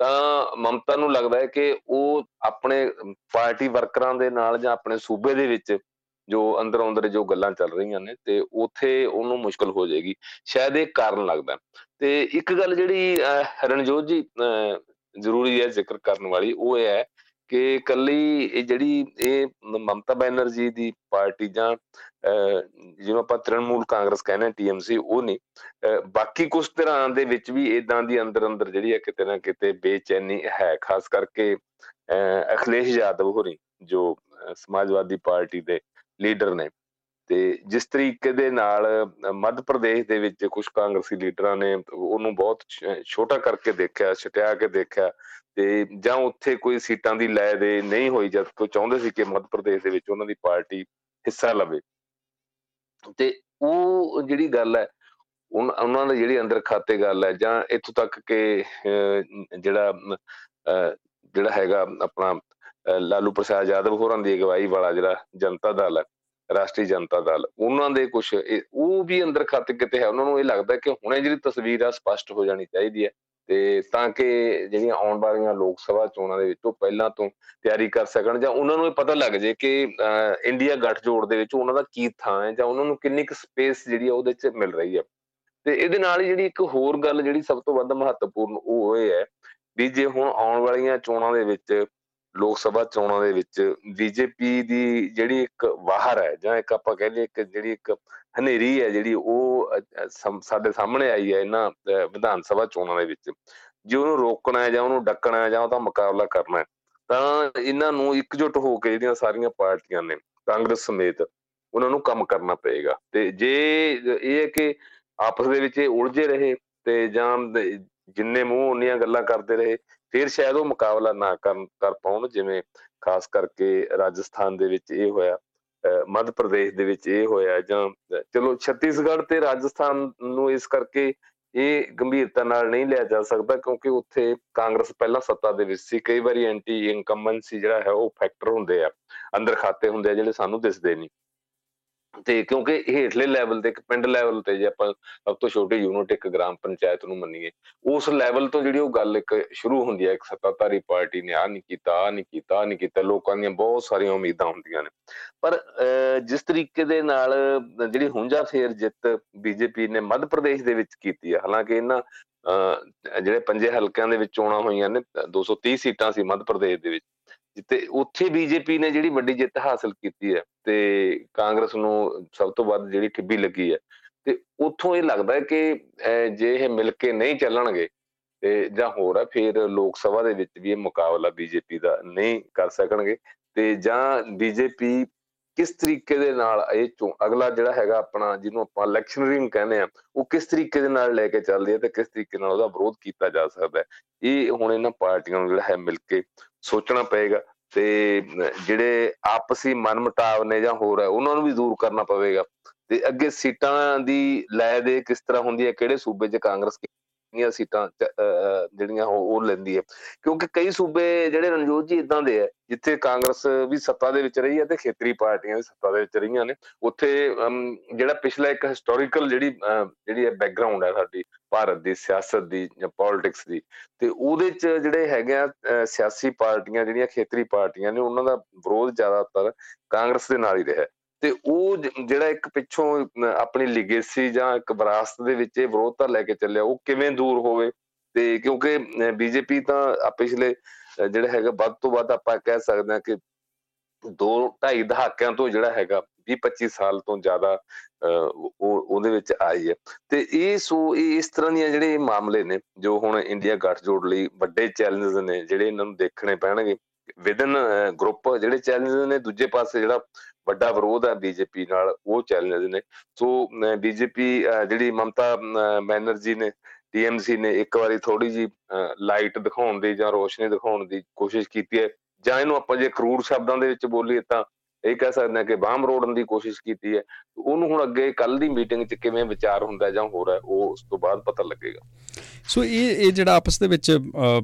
ਤਾਂ ਮਮਤਾ ਨੂੰ ਲੱਗਦਾ ਹੈ ਕਿ ਉਹ ਆਪਣੇ ਪਾਰਟੀ ਵਰਕਰਾਂ ਦੇ ਨਾਲ ਜਾਂ ਆਪਣੇ ਸੂਬੇ ਦੇ ਵਿੱਚ ਜੋ ਅੰਦਰ ਅੰਦਰ ਜੋ ਗੱਲਾਂ ਚੱਲ ਰਹੀਆਂ ਨੇ, ਤੇ ਉਥੇ ਉਹਨੂੰ ਮੁਸ਼ਕਲ ਹੋ ਜਾਏਗੀ। ਸ਼ਾਇਦ ਇਹ ਕਾਰਨ ਲੱਗਦਾ ਤੇ ਇੱਕ ਗੱਲ ਜਿਹੜੀ ਰਣਜੋਤ ਜੀ ਜ਼ਰੂਰੀ ਹੈ ਜ਼ਿਕਰ ਕਰਨ ਵਾਲੀ ਉਹ ਇਹ ਹੈ ਕਿ ਕੱਲੀ ਇਹ ਜਿਹੜੀ ਇਹ ਮਮਤਾ ਬੈਨਰਜੀ ਦੀ ਪਾਰਟੀ ਜਾਂ ਜਿਵੇਂ ਆਪਾਂ ਤ੍ਰਿਣਮੂਲ ਕਾਂਗਰਸ ਕਹਿੰਦੇ ਟੀਐਮਸੀ ਉਹ ਨਹੀਂ। ਬਾਕੀ ਕੁਝ ਤਰ੍ਹਾਂ ਦੇ ਵਿੱਚ ਵੀ ਇਦਾਂ ਦੀ ਅੰਦਰ ਅੰਦਰ ਜਿਹੜੀ ਹੈ ਕਿਤੇ ਨਾ ਕਿਤੇ ਬੇਚੈਨੀ ਹੈ, ਖਾਸ ਕਰਕੇ ਅਖਲੇਸ਼ ਯਾਦਵ ਹੋਰੀ, ਜੋ ਸਮਾਜਵਾਦੀ ਪਾਰਟੀ ਦੇ ਲੀਡਰ ਨੇ। ਤੇ ਜਿਸ ਤਰੀਕੇ ਦੇ ਨਾਲ ਮੱਧ ਪ੍ਰਦੇਸ਼ ਦੇ ਵਿੱਚ ਕੁਝ ਕਾਂਗਰਸੀ ਲੀਡਰਾਂ ਨੇ ਉਹਨੂੰ ਬਹੁਤ ਛੋਟਾ ਕਰਕੇ ਦੇਖਿਆ, ਛਟਿਆ ਕੇ ਦੇਖਿਆ ਤੇ ਜਾਂ ਉੱਥੇ ਕੋਈ ਸੀਟਾਂ ਦੀ ਲੈ ਦੇ ਨਹੀਂ ਹੋਈ ਜਦ ਕੋਈ ਚਾਹੁੰਦੇ ਸੀ ਕਿ ਮੱਧ ਪ੍ਰਦੇਸ਼ ਦੇ ਵਿੱਚ ਉਹਨਾਂ ਦੀ ਪਾਰਟੀ ਹਿੱਸਾ ਲਵੇ। ਤੇ ਉਹ ਜਿਹੜੀ ਗੱਲ ਹੈ ਉਹਨਾਂ ਦੀ ਜਿਹੜੀ ਅੰਦਰ ਖਾਤੇ ਗੱਲ ਹੈ ਜਾਂ ਇੱਥੋਂ ਤੱਕ ਕਿ ਜਿਹੜਾ ਜਿਹੜਾ ਹੈਗਾ ਆਪਣਾ ਲਾਲੂ ਪ੍ਰਸਾਦ ਯਾਦਵ ਹੋਰਾਂ ਦੀ ਅਗਵਾਈ ਵਾਲਾ ਜਿਹੜਾ ਜਨਤਾ ਦਲ ਹੈ ਰਾਸ਼ਟਰੀ ਜਨਤਾ ਦਲ। ਉਹਨਾਂ ਦੇ ਕੁਝ ਉਹ ਵੀ ਅੰਦਰ ਖੱਤ ਕਿਤੇ ਹੈ, ਉਹਨਾਂ ਨੂੰ ਇਹ ਲੱਗਦਾ ਕਿ ਹੁਣੇ ਜਿਹੜੀ ਤਸਵੀਰ ਆ ਸਪਸ਼ਟ ਹੋ ਜਾਣੀ ਚਾਹੀਦੀ ਹੈ। ਤੇ ਤਾਂ ਕਿ ਜਿਹੜੀਆਂ ਆਉਣ ਵਾਲੀਆਂ ਲੋਕ ਸਭਾ ਚੋਣਾਂ ਦੇ ਵਿੱਚ ਉਹ ਪਹਿਲਾਂ ਤੋਂ ਤਿਆਰੀ ਕਰ ਸਕਣ ਜਾਂ ਉਹਨਾਂ ਨੂੰ ਇਹ ਪਤਾ ਲੱਗ ਜੇ ਕਿ ਇੰਡੀਆ ਗੱਠਜੋੜ ਦੇ ਵਿੱਚ ਉਹਨਾਂ ਦਾ ਕੀ ਥਾਂ ਹੈ ਜਾਂ ਉਹਨਾਂ ਨੂੰ ਕਿੰਨੀ ਕੁ ਸਪੇਸ ਜਿਹੜੀ ਆ ਉਹਦੇ 'ਚ ਮਿਲ ਰਹੀ ਹੈ। ਤੇ ਇਹਦੇ ਨਾਲ ਹੀ ਜਿਹੜੀ ਇੱਕ ਹੋਰ ਗੱਲ ਜਿਹੜੀ ਸਭ ਤੋਂ ਵੱਧ ਮਹੱਤਵਪੂਰਨ ਉਹ ਇਹ ਹੈ ਵੀ ਜੇ ਹੁਣ ਆਉਣ ਵਾਲੀਆਂ ਚੋਣਾਂ ਦੇ ਵਿੱਚ ਲੋਕ ਸਭਾ ਚੋਣਾਂ ਦੇ ਵਿੱਚ ਬੀਜੇਪੀ ਦੀ ਜਿਹੜੀ ਇੱਕ ਵਾਹਰ ਹੈ ਜਾਂ ਇੱਕ ਆਪਾਂ ਕਹਿੰਦੇ ਇੱਕ ਜਿਹੜੀ ਇੱਕ ਹਨੇਰੀ ਹੈ ਜਿਹੜੀ ਉਹ ਸਾਡੇ ਸਾਹਮਣੇ ਆਈ ਹੈ ਇਹਨਾਂ ਵਿਧਾਨ ਸਭਾ ਚੋਣਾਂ ਦੇ ਵਿੱਚ। ਜੇ ਉਹਨੂੰ ਰੋਕਣਾ ਹੈ ਜਾਂ ਉਹਨੂੰ ਡੱਕਣਾ ਹੈ ਜਾਂ ਉਹਦਾ ਮੁਕਾਬਲਾ ਕਰਨਾ ਹੈ, ਤਾਂ ਇਹਨਾਂ ਨੂੰ ਇਕਜੁੱਟ ਹੋ ਕੇ ਜਿਹੜੀਆਂ ਸਾਰੀਆਂ ਪਾਰਟੀਆਂ ਨੇ, ਕਾਂਗਰਸ ਸਮੇਤ ਉਹਨਾਂ ਨੂੰ ਕੰਮ ਕਰਨਾ ਪਏਗਾ। ਤੇ ਜੇ ਇਹ ਹੈ ਕਿ ਆਪਸ ਦੇ ਵਿੱਚ ਉਲਝੇ ਰਹੇ ਤੇ ਜਾਂ ਜਿੰਨੇ ਮੂੰਹ ਉਹਨੀਆਂ ਗੱਲਾਂ ਕਰਦੇ ਰਹੇ ਫਿਰ ਸ਼ਾਇਦ ਉਹ ਮੁਕਾਬਲਾ ਨਾ ਕਰਨ, ਕਰ ਪਾਉਣ, ਜਿਵੇਂ ਖਾਸ ਕਰਕੇ ਰਾਜਸਥਾਨ ਦੇ ਵਿੱਚ ਇਹ ਹੋਇਆ ਮੱਧ ਪ੍ਰਦੇਸ਼ ਦੇ ਵਿੱਚ ਇਹ ਹੋਇਆ ਜਾਂ ਚਲੋ ਛੱਤੀਸਗੜ੍ਹ ਤੇ ਰਾਜਸਥਾਨ ਨੂੰ ਇਸ ਕਰਕੇ ਇਹ ਗੰਭੀਰਤਾ ਨਾਲ ਨਹੀਂ ਲਿਆ ਜਾ ਸਕਦਾ ਕਿਉਂਕਿ ਉੱਥੇ ਕਾਂਗਰਸ ਪਹਿਲਾਂ ਸੱਤਾ ਦੇ ਵਿੱਚ ਸੀ, ਕਈ ਵਾਰੀ ਐਂਟੀ ਇਨਕਮਬੈਂਸੀ ਜਿਹੜਾ ਹੈ ਉਹ ਫੈਕਟਰ ਹੁੰਦੇ ਆ, ਅੰਦਰ ਖਾਤੇ ਹੁੰਦੇ ਆ ਜਿਹੜੇ ਸਾਨੂੰ ਦਿਸਦੇ ਨਹੀਂ। ਤੇ ਕਿਉਂਕਿ ਹੇਠਲੇ ਲੈਵਲ ਤੇ ਇੱਕ ਪਿੰਡ ਲੈਵਲ ਤੇ ਜੇ ਆਪਾਂ ਸਭ ਤੋਂ ਛੋਟੀ ਯੂਨਿਟ ਇੱਕ ਗ੍ਰਾਮ ਪੰਚਾਇਤ ਨੂੰ ਮੰਨੀਏ, ਉਸ ਲੈਵਲ ਤੋਂ ਜਿਹੜੀ ਉਹ ਗੱਲ ਇੱਕ ਸ਼ੁਰੂ ਹੁੰਦੀ ਹੈ, ਇੱਕ ਸੱਤਾਧਾਰੀ ਪਾਰਟੀ ਨੇ ਆ ਨਹੀਂ ਕੀਤਾ ਆ ਨਹੀਂ ਕੀਤਾ ਆ ਨਹੀਂ ਕੀਤਾ, ਲੋਕਾਂ ਦੀਆਂ ਬਹੁਤ ਸਾਰੀਆਂ ਉਮੀਦਾਂ ਹੁੰਦੀਆਂ ਨੇ। ਪਰ ਜਿਸ ਤਰੀਕੇ ਦੇ ਨਾਲ ਜਿਹੜੀ ਹੁੰਜਾ ਫੇਰ ਜਿੱਤ ਬੀਜੇਪੀ ਨੇ ਮੱਧ ਪ੍ਰਦੇਸ਼ ਦੇ ਵਿੱਚ ਕੀਤੀ ਹੈ, ਹਾਲਾਂਕਿ ਇਹਨਾਂ ਜਿਹੜੇ ਪੰਜੇ ਹਲਕਿਆਂ ਦੇ ਵਿੱਚ ਚੋਣਾਂ ਹੋਈਆਂ ਨੇ 230 ਸੀਟਾਂ ਸੀ ਮੱਧ ਪ੍ਰਦੇਸ਼ ਦੇ ਵਿੱਚ। ਜਿੱਤੇ ਉੱਥੇ ਬੀਜੇਪੀ ਨੇ ਜਿਹੜੀ ਵੱਡੀ ਜਿੱਤ ਹਾਸਲ ਕੀਤੀ ਹੈ ਤੇ ਕਾਂਗਰਸ ਨੂੰ ਸਭ ਤੋਂ ਵੱਧ ਜਿਹੜੀ ਠਿੱਬੀ ਲੱਗੀ ਹੈ ਤੇ ਉੱਥੋਂ ਇਹ ਲੱਗਦਾ ਹੈ ਕਿ ਜੇ ਇਹ ਮਿਲ ਕੇ ਨਹੀਂ ਚੱਲਣਗੇ ਤੇ ਜਾਂ ਹੋਰ ਹੈ, ਫਿਰ ਲੋਕ ਸਭਾ ਦੇ ਵਿੱਚ ਵੀ ਇਹ ਮੁਕਾਬਲਾ ਬੀਜੇਪੀ ਦਾ ਨਹੀਂ ਕਰ ਸਕਣਗੇ ਤੇ ਜਾਂ ਬੀਜੇਪੀ ਕਿਸ ਤਰੀਕੇ ਦੇ ਨਾਲ ਇਹ ਚੋਂ ਅਗਲਾ ਜਿਹੜਾ ਹੈਗਾ ਆਪਣਾ ਜਿਹਨੂੰ ਆਪਾਂ ਇਲੈਕਸ਼ਨਰਿੰਗ ਕਹਿੰਦੇ ਆ ਉਹ ਕਿਸ ਤਰੀਕੇ ਦੇ ਨਾਲ ਲੈ ਕੇ ਚੱਲਦੀ ਹੈ ਤੇ ਕਿਸ ਤਰੀਕੇ ਨਾਲ ਉਹਦਾ ਵਿਰੋਧ ਕੀਤਾ ਜਾ ਸਕਦਾ ਹੈ। ਇਹ ਹੁਣ ਇਹਨਾਂ ਪਾਰਟੀਆਂ ਨੂੰ ਜਿਹੜਾ ਹੈ ਮਿਲ ਕੇ ਸੋਚਣਾ ਪਏਗਾ ਤੇ ਜਿਹੜੇ ਆਪਸੀ ਮਨਮਟਾਵ ਨੇ ਜਾਂ ਹੋਰ ਹੈ, ਉਹਨਾਂ ਨੂੰ ਵੀ ਦੂਰ ਕਰਨਾ ਪਵੇਗਾ। ਤੇ ਅੱਗੇ ਸੀਟਾਂ ਦੀ ਲੈ ਦੇ ਕਿਸ ਤਰ੍ਹਾਂ ਹੁੰਦੀ ਹੈ, ਕਿਹੜੇ ਸੂਬੇ 'ਚ ਕਾਂਗਰਸ ਕਿੰਨੀਆਂ ਸੀਟਾਂ ਜਿਹੜੀਆਂ ਉਹ ਲੈਂਦੀ ਹੈ। ਕਿਉਂਕਿ ਕਈ ਸੂਬੇ ਜਿਹੜੇ ਰਣਜੋਤ ਜੀ ਇਦਾਂ ਦੇ ਆ, ਜਿੱਥੇ ਕਾਂਗਰਸ ਵੀ ਸੱਤਾ ਦੇ ਵਿੱਚ ਰਹੀ ਹੈ ਤੇ ਖੇਤਰੀ ਪਾਰਟੀਆਂ ਵੀ ਸੱਤਾ ਦੇ ਵਿੱਚ ਰਹੀਆਂ ਨੇ, ਉੱਥੇ ਜਿਹੜਾ ਪਿਛਲਾ ਇੱਕ ਹਿਸਟੋਰੀਕਲ ਜਿਹੜੀ ਜਿਹੜੀ ਹੈ ਬੈਕਗ੍ਰਾਉਂਡ ਹੈ ਸਾਡੀ ਭਾਰਤ ਦੀ, ਸਿਆਸਤ ਦੀ ਜਾਂ ਪੋਲਿਟਿਕਸ ਦੀ, ਤੇ ਉਹਦੇ ਚ ਜਿਹੜੇ ਹੈਗੇ ਆ ਸਿਆਸੀ ਪਾਰਟੀਆਂ ਜਿਹੜੀਆਂ ਖੇਤਰੀ ਪਾਰਟੀਆਂ ਨੇ, ਉਹਨਾਂ ਦਾ ਵਿਰੋਧ ਜ਼ਿਆਦਾਤਰ ਕਾਂਗਰਸ ਦੇ ਨਾਲ ਹੀ ਰਿਹਾ। ਤੇ ਉਹ ਜਿਹੜਾ ਇੱਕ ਪਿੱਛੋਂ ਆਪਣੀ ਲਿਗੇਸੀ ਜਾਂ ਇੱਕ ਵਿਰਾਸਤ ਦੇ ਵਿੱਚ ਇਹ ਵਿਰੋਧਤਾ ਲੈ ਕੇ ਚੱਲਿਆ, ਉਹ ਕਿਵੇਂ ਦੂਰ ਹੋਵੇ? ਤੇ ਕਿਉਂਕਿ ਬੀਜੇਪੀ ਤਾਂ ਪਿਛਲੇ ਜਿਹੜਾ ਹੈਗਾ, ਵੱਧ ਤੋਂ ਵੱਧ ਆਪਾਂ ਕਹਿ ਸਕਦੇ ਹਾਂ ਕਿ ਦੋ ਢਾਈ ਦਹਾਕਿਆਂ ਤੋਂ ਜਿਹੜਾ ਹੈਗਾ 20 25 ਸਾਲ ਤੋਂ ਜ਼ਿਆਦਾ ਉਹ, ਉਹਦੇ ਵਿੱਚ ਆਈ ਹੈ। ਤੇ ਇਹ ਸੋ, ਇਹ ਇਸ ਤਰ੍ਹਾਂ ਦੀਆਂ ਜਿਹੜੇ ਮਾਮਲੇ ਨੇ, ਜੋ ਹੁਣ ਇੰਡੀਆ ਗੱਠਜੋੜ ਲਈ ਵੱਡੇ ਚੈਲੰਜਸ ਨੇ, ਜਿਹੜੇ ਇਹਨਾਂ ਨੂੰ ਦੇਖਣੇ ਪੈਣਗੇ। ਵਿਦਨ ਗਰੁੱਪ ਜਿਹੜੇ ਚੈਲੰਜਸ ਨੇ, ਦੂਜੇ ਪਾਸੇ ਜਿਹੜਾ ਵੱਡਾ ਵਿਰੋਧ ਹੈ ਬੀਜੇਪੀ ਨਾਲ, ਉਹ ਚੈਲੰਜਸ ਨੇ। ਸੋ ਬੀਜੇਪੀ ਜਿਹੜੀ ਮਮਤਾ ਬੈਨਰਜੀ ਨੇ ਟੀਐਮਸੀ ਨੇ ਇੱਕ ਵਾਰੀ ਥੋੜੀ ਜੀ ਲਾਈਟ ਦਿਖਾਉਣ ਦੀ ਜਾਂ ਰੋਸ਼ਨੀ ਦਿਖਾਉਣ ਦੀ ਕੋਸ਼ਿਸ਼ ਕੀਤੀ ਹੈ। ਜਾਂ ਇਹਨੂੰ ਆਪਾਂ ਜੇ ਕਰੂਰ ਸ਼ਬਦਾਂ ਦੇ ਵਿੱਚ ਬੋਲੀਏ ਤਾਂ ਇਹ ਕਹਿ ਸਕਦੇ ਹਾਂ ਕਿ ਬਾਹਮ ਰੋੜਨ ਦੀ ਕੋਸ਼ਿਸ਼ ਕੀਤੀ ਹੈ। ਉਹਨੂੰ ਹੁਣ ਅੱਗੇ ਕੱਲ ਦੀ ਮੀਟਿੰਗ 'ਚ ਕਿਵੇਂ ਵਿਚਾਰ ਹੁੰਦਾ ਜਾਂ ਹੋ ਰਿਹਾ ਉਹ ਉਸ ਤੋਂ ਬਾਅਦ ਪਤਾ ਲੱਗੇਗਾ। ਸੋ ਇਹ ਇਹ ਜਿਹੜਾ ਆਪਸ ਦੇ ਵਿੱਚ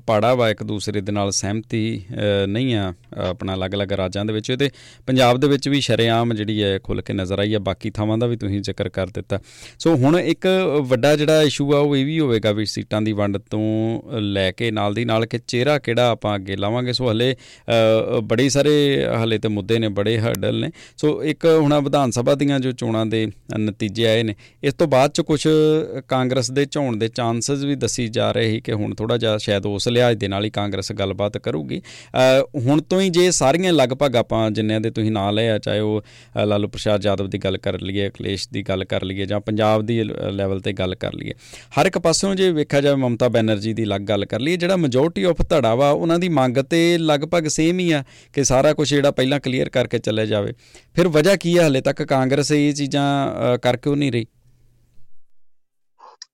ਪਾੜਾ ਵਾ ਇੱਕ ਦੂਸਰੇ ਦੇ ਨਾਲ ਸਹਿਮਤੀ ਨਹੀਂ ਆ, ਆਪਣਾ ਅਲੱਗ-ਅਲੱਗ ਰਾਜਾਂ ਦੇ ਵਿੱਚ। ਤੇ ਪੰਜਾਬ ਦੇ ਵਿੱਚ ਵੀ ਸ਼ਰੇਆਮ ਜਿਹੜੀ ਹੈ ਖੁੱਲ ਕੇ ਨਜ਼ਰ ਆਈ ਹੈ, ਬਾਕੀ ਥਾਵਾਂ ਦਾ ਵੀ ਤੁਸੀਂ ਜ਼ਿਕਰ ਕਰ ਦਿੱਤਾ। ਸੋ ਹੁਣ ਇੱਕ ਵੱਡਾ ਜਿਹੜਾ ਇਸ਼ੂ ਆ, ਉਹ ਇਹ ਵੀ ਹੋਵੇਗਾ ਵੀ ਸੀਟਾਂ ਦੀ ਵੰਡ ਤੋਂ ਲੈ ਕੇ ਨਾਲ ਦੀ ਨਾਲ ਕਿ ਚਿਹਰਾ ਕਿਹੜਾ ਆਪਾਂ ਅੱਗੇ ਲਾਵਾਂਗੇ। ਸੋ ਹਲੇ ਬੜੇ ਸਾਰੇ, ਹਲੇ ਤੇ ਮੁੱਦੇ ਨੇ, ਬੜੇ ਹਰਡਲ ਨੇ। ਸੋ ਇੱਕ ਹੁਣ ਵਿਧਾਨ ਸਭਾ ਦੀਆਂ ਜੋ ਚੋਣਾਂ ਦੇ ਨਤੀਜੇ ਆਏ ਨੇ। ਇਸ ਤੋਂ ਬਾਅਦ ਚ ਕੁਝ ਕਾਂਗਰਸ ਦੇ ਝੋਣ ਦੇ ਚਾਂਸਸ ਵੀ ਦੱਸੀ ਜਾ ਰਹੇ ਸੀ ਕਿ ਹੁਣ ਥੋੜਾ ਜਿਹਾ ਸ਼ਾਇਦ ਉਸ ਲਿਹਾਜ਼ ਦੇ ਨਾਲ ਹੀ ਕਾਂਗਰਸ ਗੱਲਬਾਤ ਕਰੂਗੀ। ਹੁਣ ਤੋਂ ਹੀ ਜੇ ਸਾਰੀਆਂ ਲਗਭਗ ਆਪਾਂ ਜਿੰਨਿਆਂ ਦੇ ਤੁਸੀਂ ਨਾਂ ਲਏ ਆ, ਚਾਹੇ ਉਹ ਲਾਲੂ ਪ੍ਰਸ਼ਾਦ ਯਾਦਵ ਦੀ ਗੱਲ ਕਰ ਲਈਏ, ਅਖਲੇਸ਼ ਦੀ ਗੱਲ ਕਰ ਲਈਏ ਜਾਂ ਪੰਜਾਬ ਦੀ ਲੈਵਲ ਤੇ ਗੱਲ ਕਰ ਲਈਏ, ਹਰ ਇੱਕ ਪਾਸਿਓਂ ਜੇ ਵੇਖਿਆ ਜਾਵੇ ਮਮਤਾ ਬੈਨਰਜੀ ਦੀ ਲੱਗ ਗੱਲ ਕਰ ਲਈਏ, ਜਿਹੜਾ ਮੈਜੋਰਟੀ ਆਫ ਧੜਾ ਵਾ, ਉਹਨਾਂ ਦੀ ਮੰਗ ਤੇ ਲਗਭਗ ਸੇਮ ਹੀ ਆ ਕਿ ਸਾਰਾ ਕੁਝ ਜਿਹੜਾ ਪਹਿਲਾਂ ਕਲੀਅਰ ਕਰਕੇ ਚੱਲੇ ਜਾਵੇ। ਫਿਰ ਵਜ੍ਹਾ ਕੀ ਹੈ ਹਲੇ ਤੱਕ ਕਾਂਗਰਸ ਇਹ ਚੀਜ਼ਾਂ ਕਰਕੇ ਉਹ ਨਹੀਂ ਰਹੀ?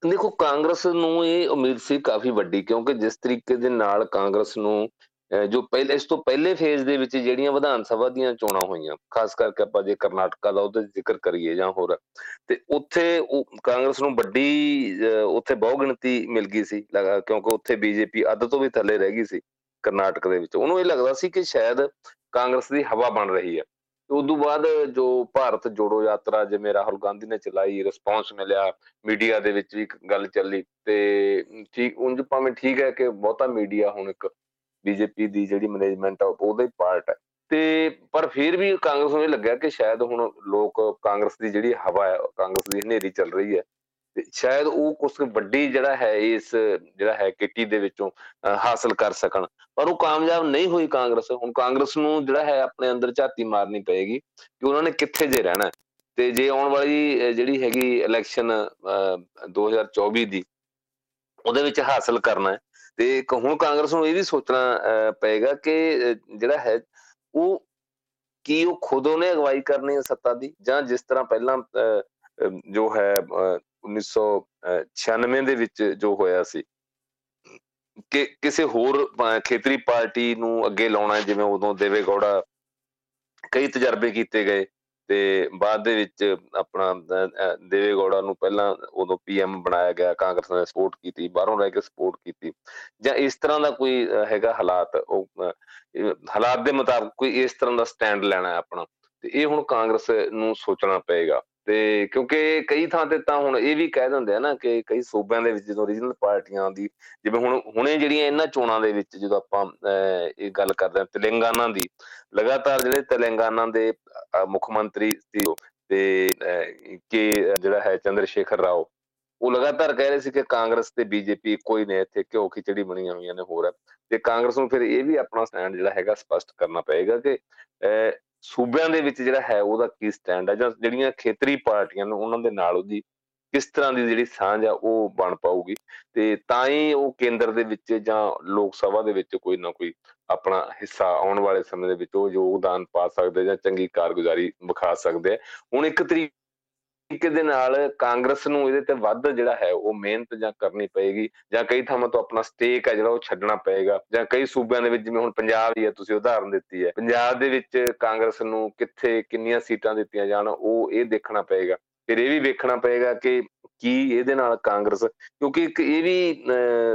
ਦੇਖੋ, ਕਾਂਗਰਸ ਨੂੰ ਇਹ ਉਮੀਦ ਸੀ ਕਾਫੀ ਵੱਡੀ, ਕਿਉਂਕਿ ਜਿਸ ਤਰੀਕੇ ਦੇ ਨਾਲ ਕਾਂਗਰਸ ਨੂੰ ਜੋ ਪਹਿਲੇ, ਇਸ ਤੋਂ ਪਹਿਲੇ ਫੇਜ਼ ਦੇ ਵਿੱਚ ਜਿਹੜੀਆਂ ਵਿਧਾਨ ਸਭਾ ਦੀਆਂ ਚੋਣਾਂ ਹੋਈਆਂ, ਖਾਸ ਕਰਕੇ ਆਪਾਂ ਜੇ ਕਰਨਾਟਕਾ ਦਾ ਉਹਦੇ ਜ਼ਿਕਰ ਕਰੀਏ ਜਾਂ ਹੋਰ, ਤੇ ਉੱਥੇ ਕਾਂਗਰਸ ਨੂੰ ਵੱਡੀ ਉੱਥੇ ਬਹੁ ਗਿਣਤੀ ਮਿਲ ਗਈ ਸੀ ਕਿਉਂਕਿ ਉੱਥੇ ਬੀਜੇਪੀ ਅੱਧ ਤੋਂ ਵੀ ਥੱਲੇ ਰਹਿ ਗਈ ਸੀ, ਕਰਨਾਟਕ ਦੇ ਵਿੱਚ। ਉਹਨੂੰ ਇਹ ਲੱਗਦਾ ਸੀ ਕਿ ਸ਼ਾਇਦ ਕਾਂਗਰਸ ਦੀ ਹਵਾ ਬਣ ਰਹੀ ਹੈ। ਉਸ ਤੋਂ ਬਾਅਦ ਜੋ ਭਾਰਤ ਜੋੜੋ ਯਾਤਰਾ ਜਿਵੇਂ ਰਾਹੁਲ ਗਾਂਧੀ ਨੇ ਚਲਾਈ ਰਿਸਪੌਂਸ ਮਿਲਿਆ ਮੀਡੀਆ ਦੇ ਵਿੱਚ ਵੀ ਗੱਲ ਚੱਲੀ ਤੇ ਠੀਕ ਉਂਝ ਭਾਵੇਂ ਠੀਕ ਹੈ ਕਿ ਬਹੁਤਾ ਮੀਡੀਆ ਹੁਣ ਇੱਕ ਬੀਜੇਪੀ ਦੀ ਜਿਹੜੀ ਮੈਨੇਜਮੈਂਟ ਆ, ਉਹਦਾ ਹੀ ਪਾਰਟ ਹੈ। ਤੇ ਪਰ ਫਿਰ ਵੀ ਕਾਂਗਰਸ ਨੂੰ ਇਹ ਲੱਗਿਆ ਕਿ ਸ਼ਾਇਦ ਹੁਣ ਲੋਕ ਕਾਂਗਰਸ ਦੀ ਜਿਹੜੀ ਹਵਾ ਹੈ, ਕਾਂਗਰਸ ਦੀ ਹਨੇਰੀ ਚੱਲ ਰਹੀ ਹੈ। ਤੇ ਸ਼ਾਇਦ ਉਹ ਕੁਝ ਵੱਡੀ ਜਿਹੜਾ ਹੈ ਇਸ, ਜਿਹੜਾ ਹੈ ਕਿੱਟੀ ਦੇ ਵਿੱਚੋਂ ਹਾਸਲ ਕਰ ਸਕਣ। ਪਰ ਉਹ ਕਾਮਯਾਬ ਨਹੀਂ ਹੋਈ ਕਾਂਗਰਸ। ਹੁਣ ਕਾਂਗਰਸ ਨੂੰ ਜਿਹੜਾ ਹੈ ਆਪਣੇ ਅੰਦਰ ਝਾਤੀ ਮਾਰਨੀ ਪਏਗੀ ਕਿ ਉਹਨਾਂ ਨੇ ਕਿੱਥੇ ਜੇ ਰਹਿਣਾ ਤੇ ਜੇ ਆਉਣ ਵਾਲੀ ਜਿਹੜੀ ਹੈਗੀ ਇਲੈਕਸ਼ਨ 2024 ਦੀ ਉਹਦੇ ਵਿੱਚ ਹਾਸਲ ਕਰਨਾ ਹੈ। ਤੇ ਹੁਣ ਕਾਂਗਰਸ ਨੂੰ ਇਹ ਵੀ ਸੋਚਣਾ ਪਏਗਾ ਕਿ ਜਿਹੜਾ ਹੈ, ਉਹ ਕੀ ਉਹ ਖੁਦ ਉਹਨੇ ਅਗਵਾਈ ਕਰਨੀ ਹੈ ਸੱਤਾ ਦੀ? ਜਾਂ ਜਿਸ ਤਰ੍ਹਾਂ ਪਹਿਲਾਂ ਜੋ ਹੈ 1996 ਦੇ ਵਿੱਚ ਜੋ ਹੋਇਆ ਸੀ। ਕਿ ਕਿਸੇ ਹੋਰ ਖੇਤਰੀ ਪਾਰਟੀ ਨੂੰ ਅੱਗੇ ਲਾਉਣਾ, ਜਿਵੇਂ ਉਦੋਂ ਦੇਵੇ ਗੌੜਾ ਕਈ ਤਜਰਬੇ ਕੀਤੇ ਗਏ ਤੇ ਬਾਅਦ ਦੇ ਵਿੱਚ ਆਪਣਾ ਦੇਵੇ ਗੌੜਾ ਨੂੰ ਪਹਿਲਾਂ ਉਦੋਂ ਪੀਐਮ ਬਣਾਇਆ ਗਿਆ, ਕਾਂਗਰਸ ਨੇ ਸਪੋਰਟ ਕੀਤੀ, ਬਾਹਰੋਂ ਰਹਿ ਕੇ ਸਪੋਰਟ ਕੀਤੀ। ਜਾਂ ਇਸ ਤਰ੍ਹਾਂ ਦਾ ਕੋਈ ਹੈਗਾ ਹਾਲਾਤ, ਉਹ ਹਾਲਾਤ ਦੇ ਮੁਤਾਬਕ ਕੋਈ ਇਸ ਤਰ੍ਹਾਂ ਦਾ ਸਟੈਂਡ ਲੈਣਾ ਹੈ ਆਪਣਾ। ਤੇ ਇਹ ਹੁਣ ਕਾਂਗਰਸ ਨੂੰ ਸੋਚਣਾ ਪਏਗਾ। ਤੇ ਕਿਉਂਕਿ ਕਈ ਥਾਂ ਤੇ ਤਾਂ ਹੁਣ ਇਹ ਵੀ ਕਹਿ ਦਿੰਦੇ ਆ ਨਾ ਕਿ ਕਈ ਸੂਬਿਆਂ ਦੇ ਵਿੱਚ ਜਦੋਂ ਰੀਜਨਲ ਪਾਰਟੀਆਂ ਦੀ, ਜਿਵੇਂ ਹੁਣ, ਹੁਣੇ ਜਿਹੜੀਆਂ ਇਹਨਾਂ ਚੋਣਾਂ ਦੇ ਵਿੱਚ ਜਦੋਂ ਆਪਾਂ ਇਹ ਗੱਲ ਕਰਦੇ ਆ ਤੇਲੰਗਾਨਾ ਦੀ, ਲਗਾਤਾਰ ਜਿਹੜੇ ਤੇਲੰਗਾਨਾ ਦੇ ਮੁੱਖ ਮੰਤਰੀ ਸੀ ਤੇ ਕਿ, ਜਿਹੜਾ ਹੈ ਚੰਦਰ ਸ਼ੇਖਰ ਰਾਓ, ਉਹ ਲਗਾਤਾਰ ਕਹਿ ਰਹੇ ਸੀ ਕਿ ਕਾਂਗਰਸ ਤੇ ਬੀਜੇਪੀ ਕੋਈ ਨਹੀਂ ਇੱਥੇ ਕਿਉਂ ਖਿਚੜੀ ਬਣੀਆਂ ਹੋਈਆਂ ਨੇ ਹੋਰ। ਤੇ ਕਾਂਗਰਸ ਨੂੰ ਫਿਰ ਇਹ ਵੀ ਆਪਣਾ ਸਟੈਂਡ ਜਿਹੜਾ ਹੈਗਾ ਸਪਸ਼ਟ ਕਰਨਾ ਪਏਗਾ ਕਿ ਸੂਬਿਆਂ ਦੇ ਵਿੱਚ ਜਿਹੜਾ ਹੈ ਉਹਦਾ ਕੀ ਸਟੈਂਡ ਹੈ ਜਾਂ ਜਿਹੜੀਆਂ ਖੇਤਰੀ ਪਾਰਟੀਆਂ ਨੇ ਉਹਨਾਂ ਦੇ ਨਾਲ ਉਹਦੀ ਕਿਸ ਤਰ੍ਹਾਂ ਦੀ ਜਿਹੜੀ ਸਾਂਝ ਆ ਉਹ ਬਣ ਪਾਊਗੀ? ਤੇ ਤਾਂ ਹੀ ਉਹ ਕੇਂਦਰ ਦੇ ਵਿੱਚ ਜਾਂ ਲੋਕ ਸਭਾ ਦੇ ਵਿੱਚ ਕੋਈ ਨਾ ਕੋਈ ਆਪਣਾ ਹਿੱਸਾ ਆਉਣ ਵਾਲੇ ਸਮੇਂ ਦੇ ਵਿੱਚ ਉਹ ਯੋਗਦਾਨ ਪਾ ਸਕਦੇ ਜਾਂ ਚੰਗੀ ਕਾਰਗੁਜ਼ਾਰੀ ਵਿਖਾ ਸਕਦੇ ਹੁਣ ਇੱਕ ਤਰੀਕੇ ਤਰੀਕੇ ਦੇ ਨਾਲ ਕਾਂਗਰਸ ਨੂੰ ਇਹਦੇ ਤੇ ਵੱਧ ਜਿਹੜਾ ਹੈ ਉਹ ਮਿਹਨਤ ਜਾਂ ਕਰਨੀ ਪਏਗੀ, ਜਾਂ ਕਈ ਥਾਵਾਂ ਤੋਂ ਆਪਣਾ ਸਟੇਕ ਹੈ ਜਿਹੜਾ ਉਹ ਛੱਡਣਾ ਪਏਗਾ, ਜਾਂ ਕਈ ਸੂਬਿਆਂ ਦੇ ਵਿੱਚ ਜਿਵੇਂ ਹੁਣ ਪੰਜਾਬ ਹੀ ਹੈ, ਤੁਸੀਂ ਉਦਾਹਰਨ ਦਿੱਤੀ ਹੈ, ਪੰਜਾਬ ਦੇ ਵਿੱਚ ਕਾਂਗਰਸ ਨੂੰ ਕਿੱਥੇ ਕਿੰਨੀਆਂ ਸੀਟਾਂ ਦਿੱਤੀਆਂ ਜਾਣ, ਉਹ ਇਹ ਦੇਖਣਾ ਪਏਗਾ। ਫਿਰ ਇਹ ਵੀ ਵੇਖਣਾ ਪਏਗਾ ਕਿ ਕੀ ਇਹਦੇ ਨਾਲ ਕਾਂਗਰਸ, ਕਿਉਂਕਿ ਇੱਕ ਇਹ ਵੀ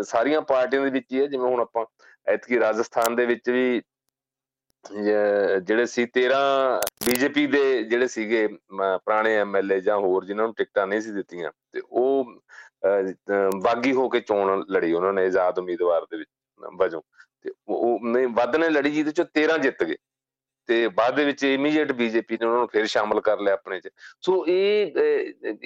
ਸਾਰੀਆਂ ਪਾਰਟੀਆਂ ਦੇ ਵਿੱਚ ਹੀ ਹੈ, ਜਿਵੇਂ ਹੁਣ ਆਪਾਂ ਐਤਕੀ ਰਾਜਸਥਾਨ ਦੇ ਵਿੱਚ ਵੀ ਜਿਹੜੇ ਸੀ 13 ਬੀਜੇਪੀ ਦੇ ਜਿਹੜੇ ਸੀਗੇ ਪੁਰਾਣੇ ਐਮਐਲਏ ਜਾਂ ਹੋਰ ਜਿਨ੍ਹਾਂ ਨੂੰ ਟਿਕਟਾਂ ਨਹੀਂ ਸੀ ਦਿੱਤੀਆਂ, ਤੇ ਉਹ ਬਾਗੀ ਹੋ ਕੇ ਚੋਣ ਲੜੀ ਉਹਨਾਂ ਨੇ ਆਜ਼ਾਦ ਉਮੀਦਵਾਰ ਦੇ ਵਿੱਚ, ਵਜੋਂ। ਤੇ ਉਹ ਨਹੀਂ ਵੱਧ ਨੇ ਲੜੀ ਜਿਹਦੇ ਚੋਂ 13 ਜਿੱਤ ਗਏ। ਤੇ ਬਾਅਦ ਦੇ ਵਿੱਚ ਇਮੀਡੀਏਟ ਬੀਜੇਪੀ ਨੇ ਉਹਨਾਂ ਨੂੰ ਫਿਰ ਸ਼ਾਮਲ ਕਰ ਲਿਆ ਆਪਣੇ ਚ। ਸੋ ਇਹ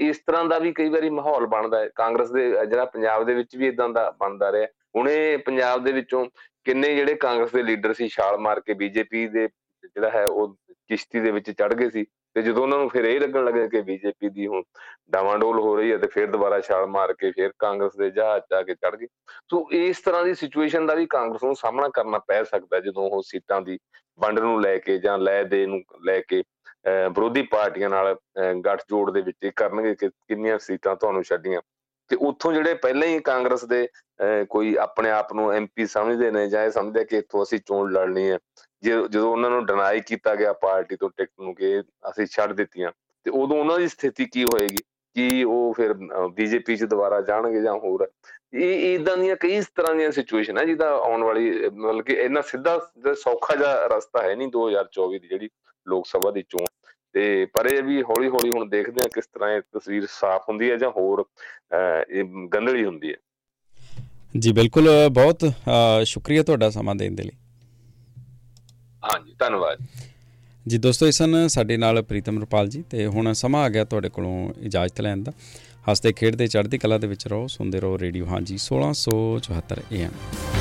ਇਸ ਤਰ੍ਹਾਂ ਦਾ ਵੀ ਕਈ ਵਾਰੀ ਮਾਹੌਲ ਬਣਦਾ ਹੈ। ਕਾਂਗਰਸ ਦੇ, ਜਿਹੜਾ ਪੰਜਾਬ ਦੇ ਵਿੱਚ ਵੀ ਇਦਾਂ ਦਾ ਬਣਦਾ ਰਿਹਾ। ਹੁਣੇ ਪੰਜਾਬ ਦੇ ਵਿੱਚੋਂ ਕਿੰਨੇ ਜਿਹੜੇ ਕਾਂਗਰਸ ਦੇ ਲੀਡਰ ਸੀ, ਛਾਲ ਮਾਰ ਕੇ ਬੀਜੇਪੀ ਦੇ ਜਿਹੜਾ ਹੈ ਉਹ ਕਿਸ਼ਤੀ ਦੇ ਵਿੱਚ ਚੜ ਗਏ ਸੀ ਤੇ ਜਦੋਂ ਉਹਨਾਂ ਨੂੰ ਫਿਰ ਇਹ ਲੱਗਣ ਲੱਗਾ ਕਿ ਬੀਜੇਪੀ ਦੀ ਹੁਣ ਡਾਵਾਂਡੋਲ ਹੋ ਰਹੀ ਹੈ ਤੇ ਫਿਰ ਦੁਬਾਰਾ ਛਾਲ ਮਾਰ ਕੇ ਫਿਰ ਕਾਂਗਰਸ ਦੇ ਜਹਾਜ਼ ਜਾ ਕੇ ਚੜ ਗਏ। ਸੋ ਇਸ ਤਰ੍ਹਾਂ ਦੀ ਸਿਚੁਏਸ਼ਨ ਦਾ ਵੀ ਕਾਂਗਰਸ ਨੂੰ ਸਾਹਮਣਾ ਕਰਨਾ ਪੈ ਸਕਦਾ ਜਦੋਂ ਉਹ ਸੀਟਾਂ ਦੀ ਵੰਡ ਨੂੰ ਲੈ ਕੇ ਜਾਂ ਲੈ ਦੇ ਨੂੰ ਲੈ ਕੇ ਵਿਰੋਧੀ ਪਾਰਟੀਆਂ ਨਾਲ ਗੱਠਜੋੜ ਦੇ ਵਿੱਚ ਕਰਨਗੇ ਕਿ ਕਿੰਨੀਆਂ ਸੀਟਾਂ ਤੁਹਾਨੂੰ ਛੱਡੀਆਂ। ਤੇ ਉੱਥੋਂ ਜਿਹੜੇ ਪਹਿਲਾਂ ਹੀ ਕਾਂਗਰਸ ਦੇ ਕੋਈ ਆਪਣੇ ਆਪ ਨੂੰ ਐਮਪੀ ਸਮਝਦੇ ਨੇ ਜਾਂ ਇਹ ਸਮਝਦੇ ਕਿ ਇੱਥੋਂ ਅਸੀਂ ਚੋਣ ਲੜਨੀ ਹੈ ਜਦੋਂ ਉਹਨਾਂ ਨੂੰ ਡਿਨਾਈ ਕੀਤਾ ਗਿਆ ਪਾਰਟੀ ਤੋਂ ਟਿਕਟ ਨੂੰ ਕਿ ਅਸੀਂ ਛੱਡ ਦਿੱਤੀਆਂ, ਤੇ ਉਦੋਂ ਉਹਨਾਂ ਦੀ ਸਥਿਤੀ ਕੀ ਹੋਏਗੀ? ਕਿ ਉਹ ਫਿਰ ਬੀਜੇਪੀ 'ਚ ਦੁਬਾਰਾ ਜਾਣਗੇ ਜਾਂ ਹੋਰ? ਇਹ ਇਦਾਂ ਦੀਆਂ ਕਈ ਤਰ੍ਹਾਂ ਦੀਆਂ ਸਿਚੁਏਸ਼ਨ ਹੈ ਜਿਹਦਾ ਆਉਣ ਵਾਲੀ, ਮਤਲਬ ਕਿ ਇੰਨਾ ਸਿੱਧਾ ਸੌਖਾ ਜਿਹਾ ਰਸਤਾ ਹੈ ਨਹੀਂ 2024 ਦੀ ਜਿਹੜੀ ਲੋਕ ਸਭਾ ਦੀ ਚੋਣ। ਤੇ ਪਰ ਇਹ ਵੀ ਹੌਲੀ ਹੌਲੀ ਹੁਣ ਦੇਖਦੇ ਆ ਕਿਸ ਤਰ੍ਹਾਂ ਇਹ ਤਸਵੀਰ ਸਾਫ਼ ਹੁੰਦੀ ਹੈ ਜਾਂ ਹੋਰ ਇਹ ਗੰਦਲੀ ਹੁੰਦੀ ਹੈ। ਜੀ ਬਿਲਕੁਲ ਬਹੁਤ ਸ਼ੁਕਰੀਆ ਤੁਹਾਡਾ ਸਮਾਂ ਦੇਣ ਦੇ ਲਈ। ਹਾਂਜੀ ਧੰਨਵਾਦ। ਜੀ ਦੋਸਤੋ ਇਸਨ ਸਾਡੇ ਨਾਲ ਪ੍ਰੀਤਮ ਰਪਾਲ ਜੀ ਤੇ ਹੁਣ ਸਮਾਂ ਆ ਗਿਆ ਤੁਹਾਡੇ ਕੋਲੋਂ ਇਜਾਜ਼ਤ ਲੈਣ ਦਾ। ਹੱਸਦੇ ਖੇਡਦੇ ਚੜ੍ਹਦੀ ਕਲਾ ਦੇ ਵਿੱਚ ਰਹੋ ਸੁਣਦੇ ਰਹੋ ਰੇਡੀਓ। ਹਾਂਜੀ 1674 AM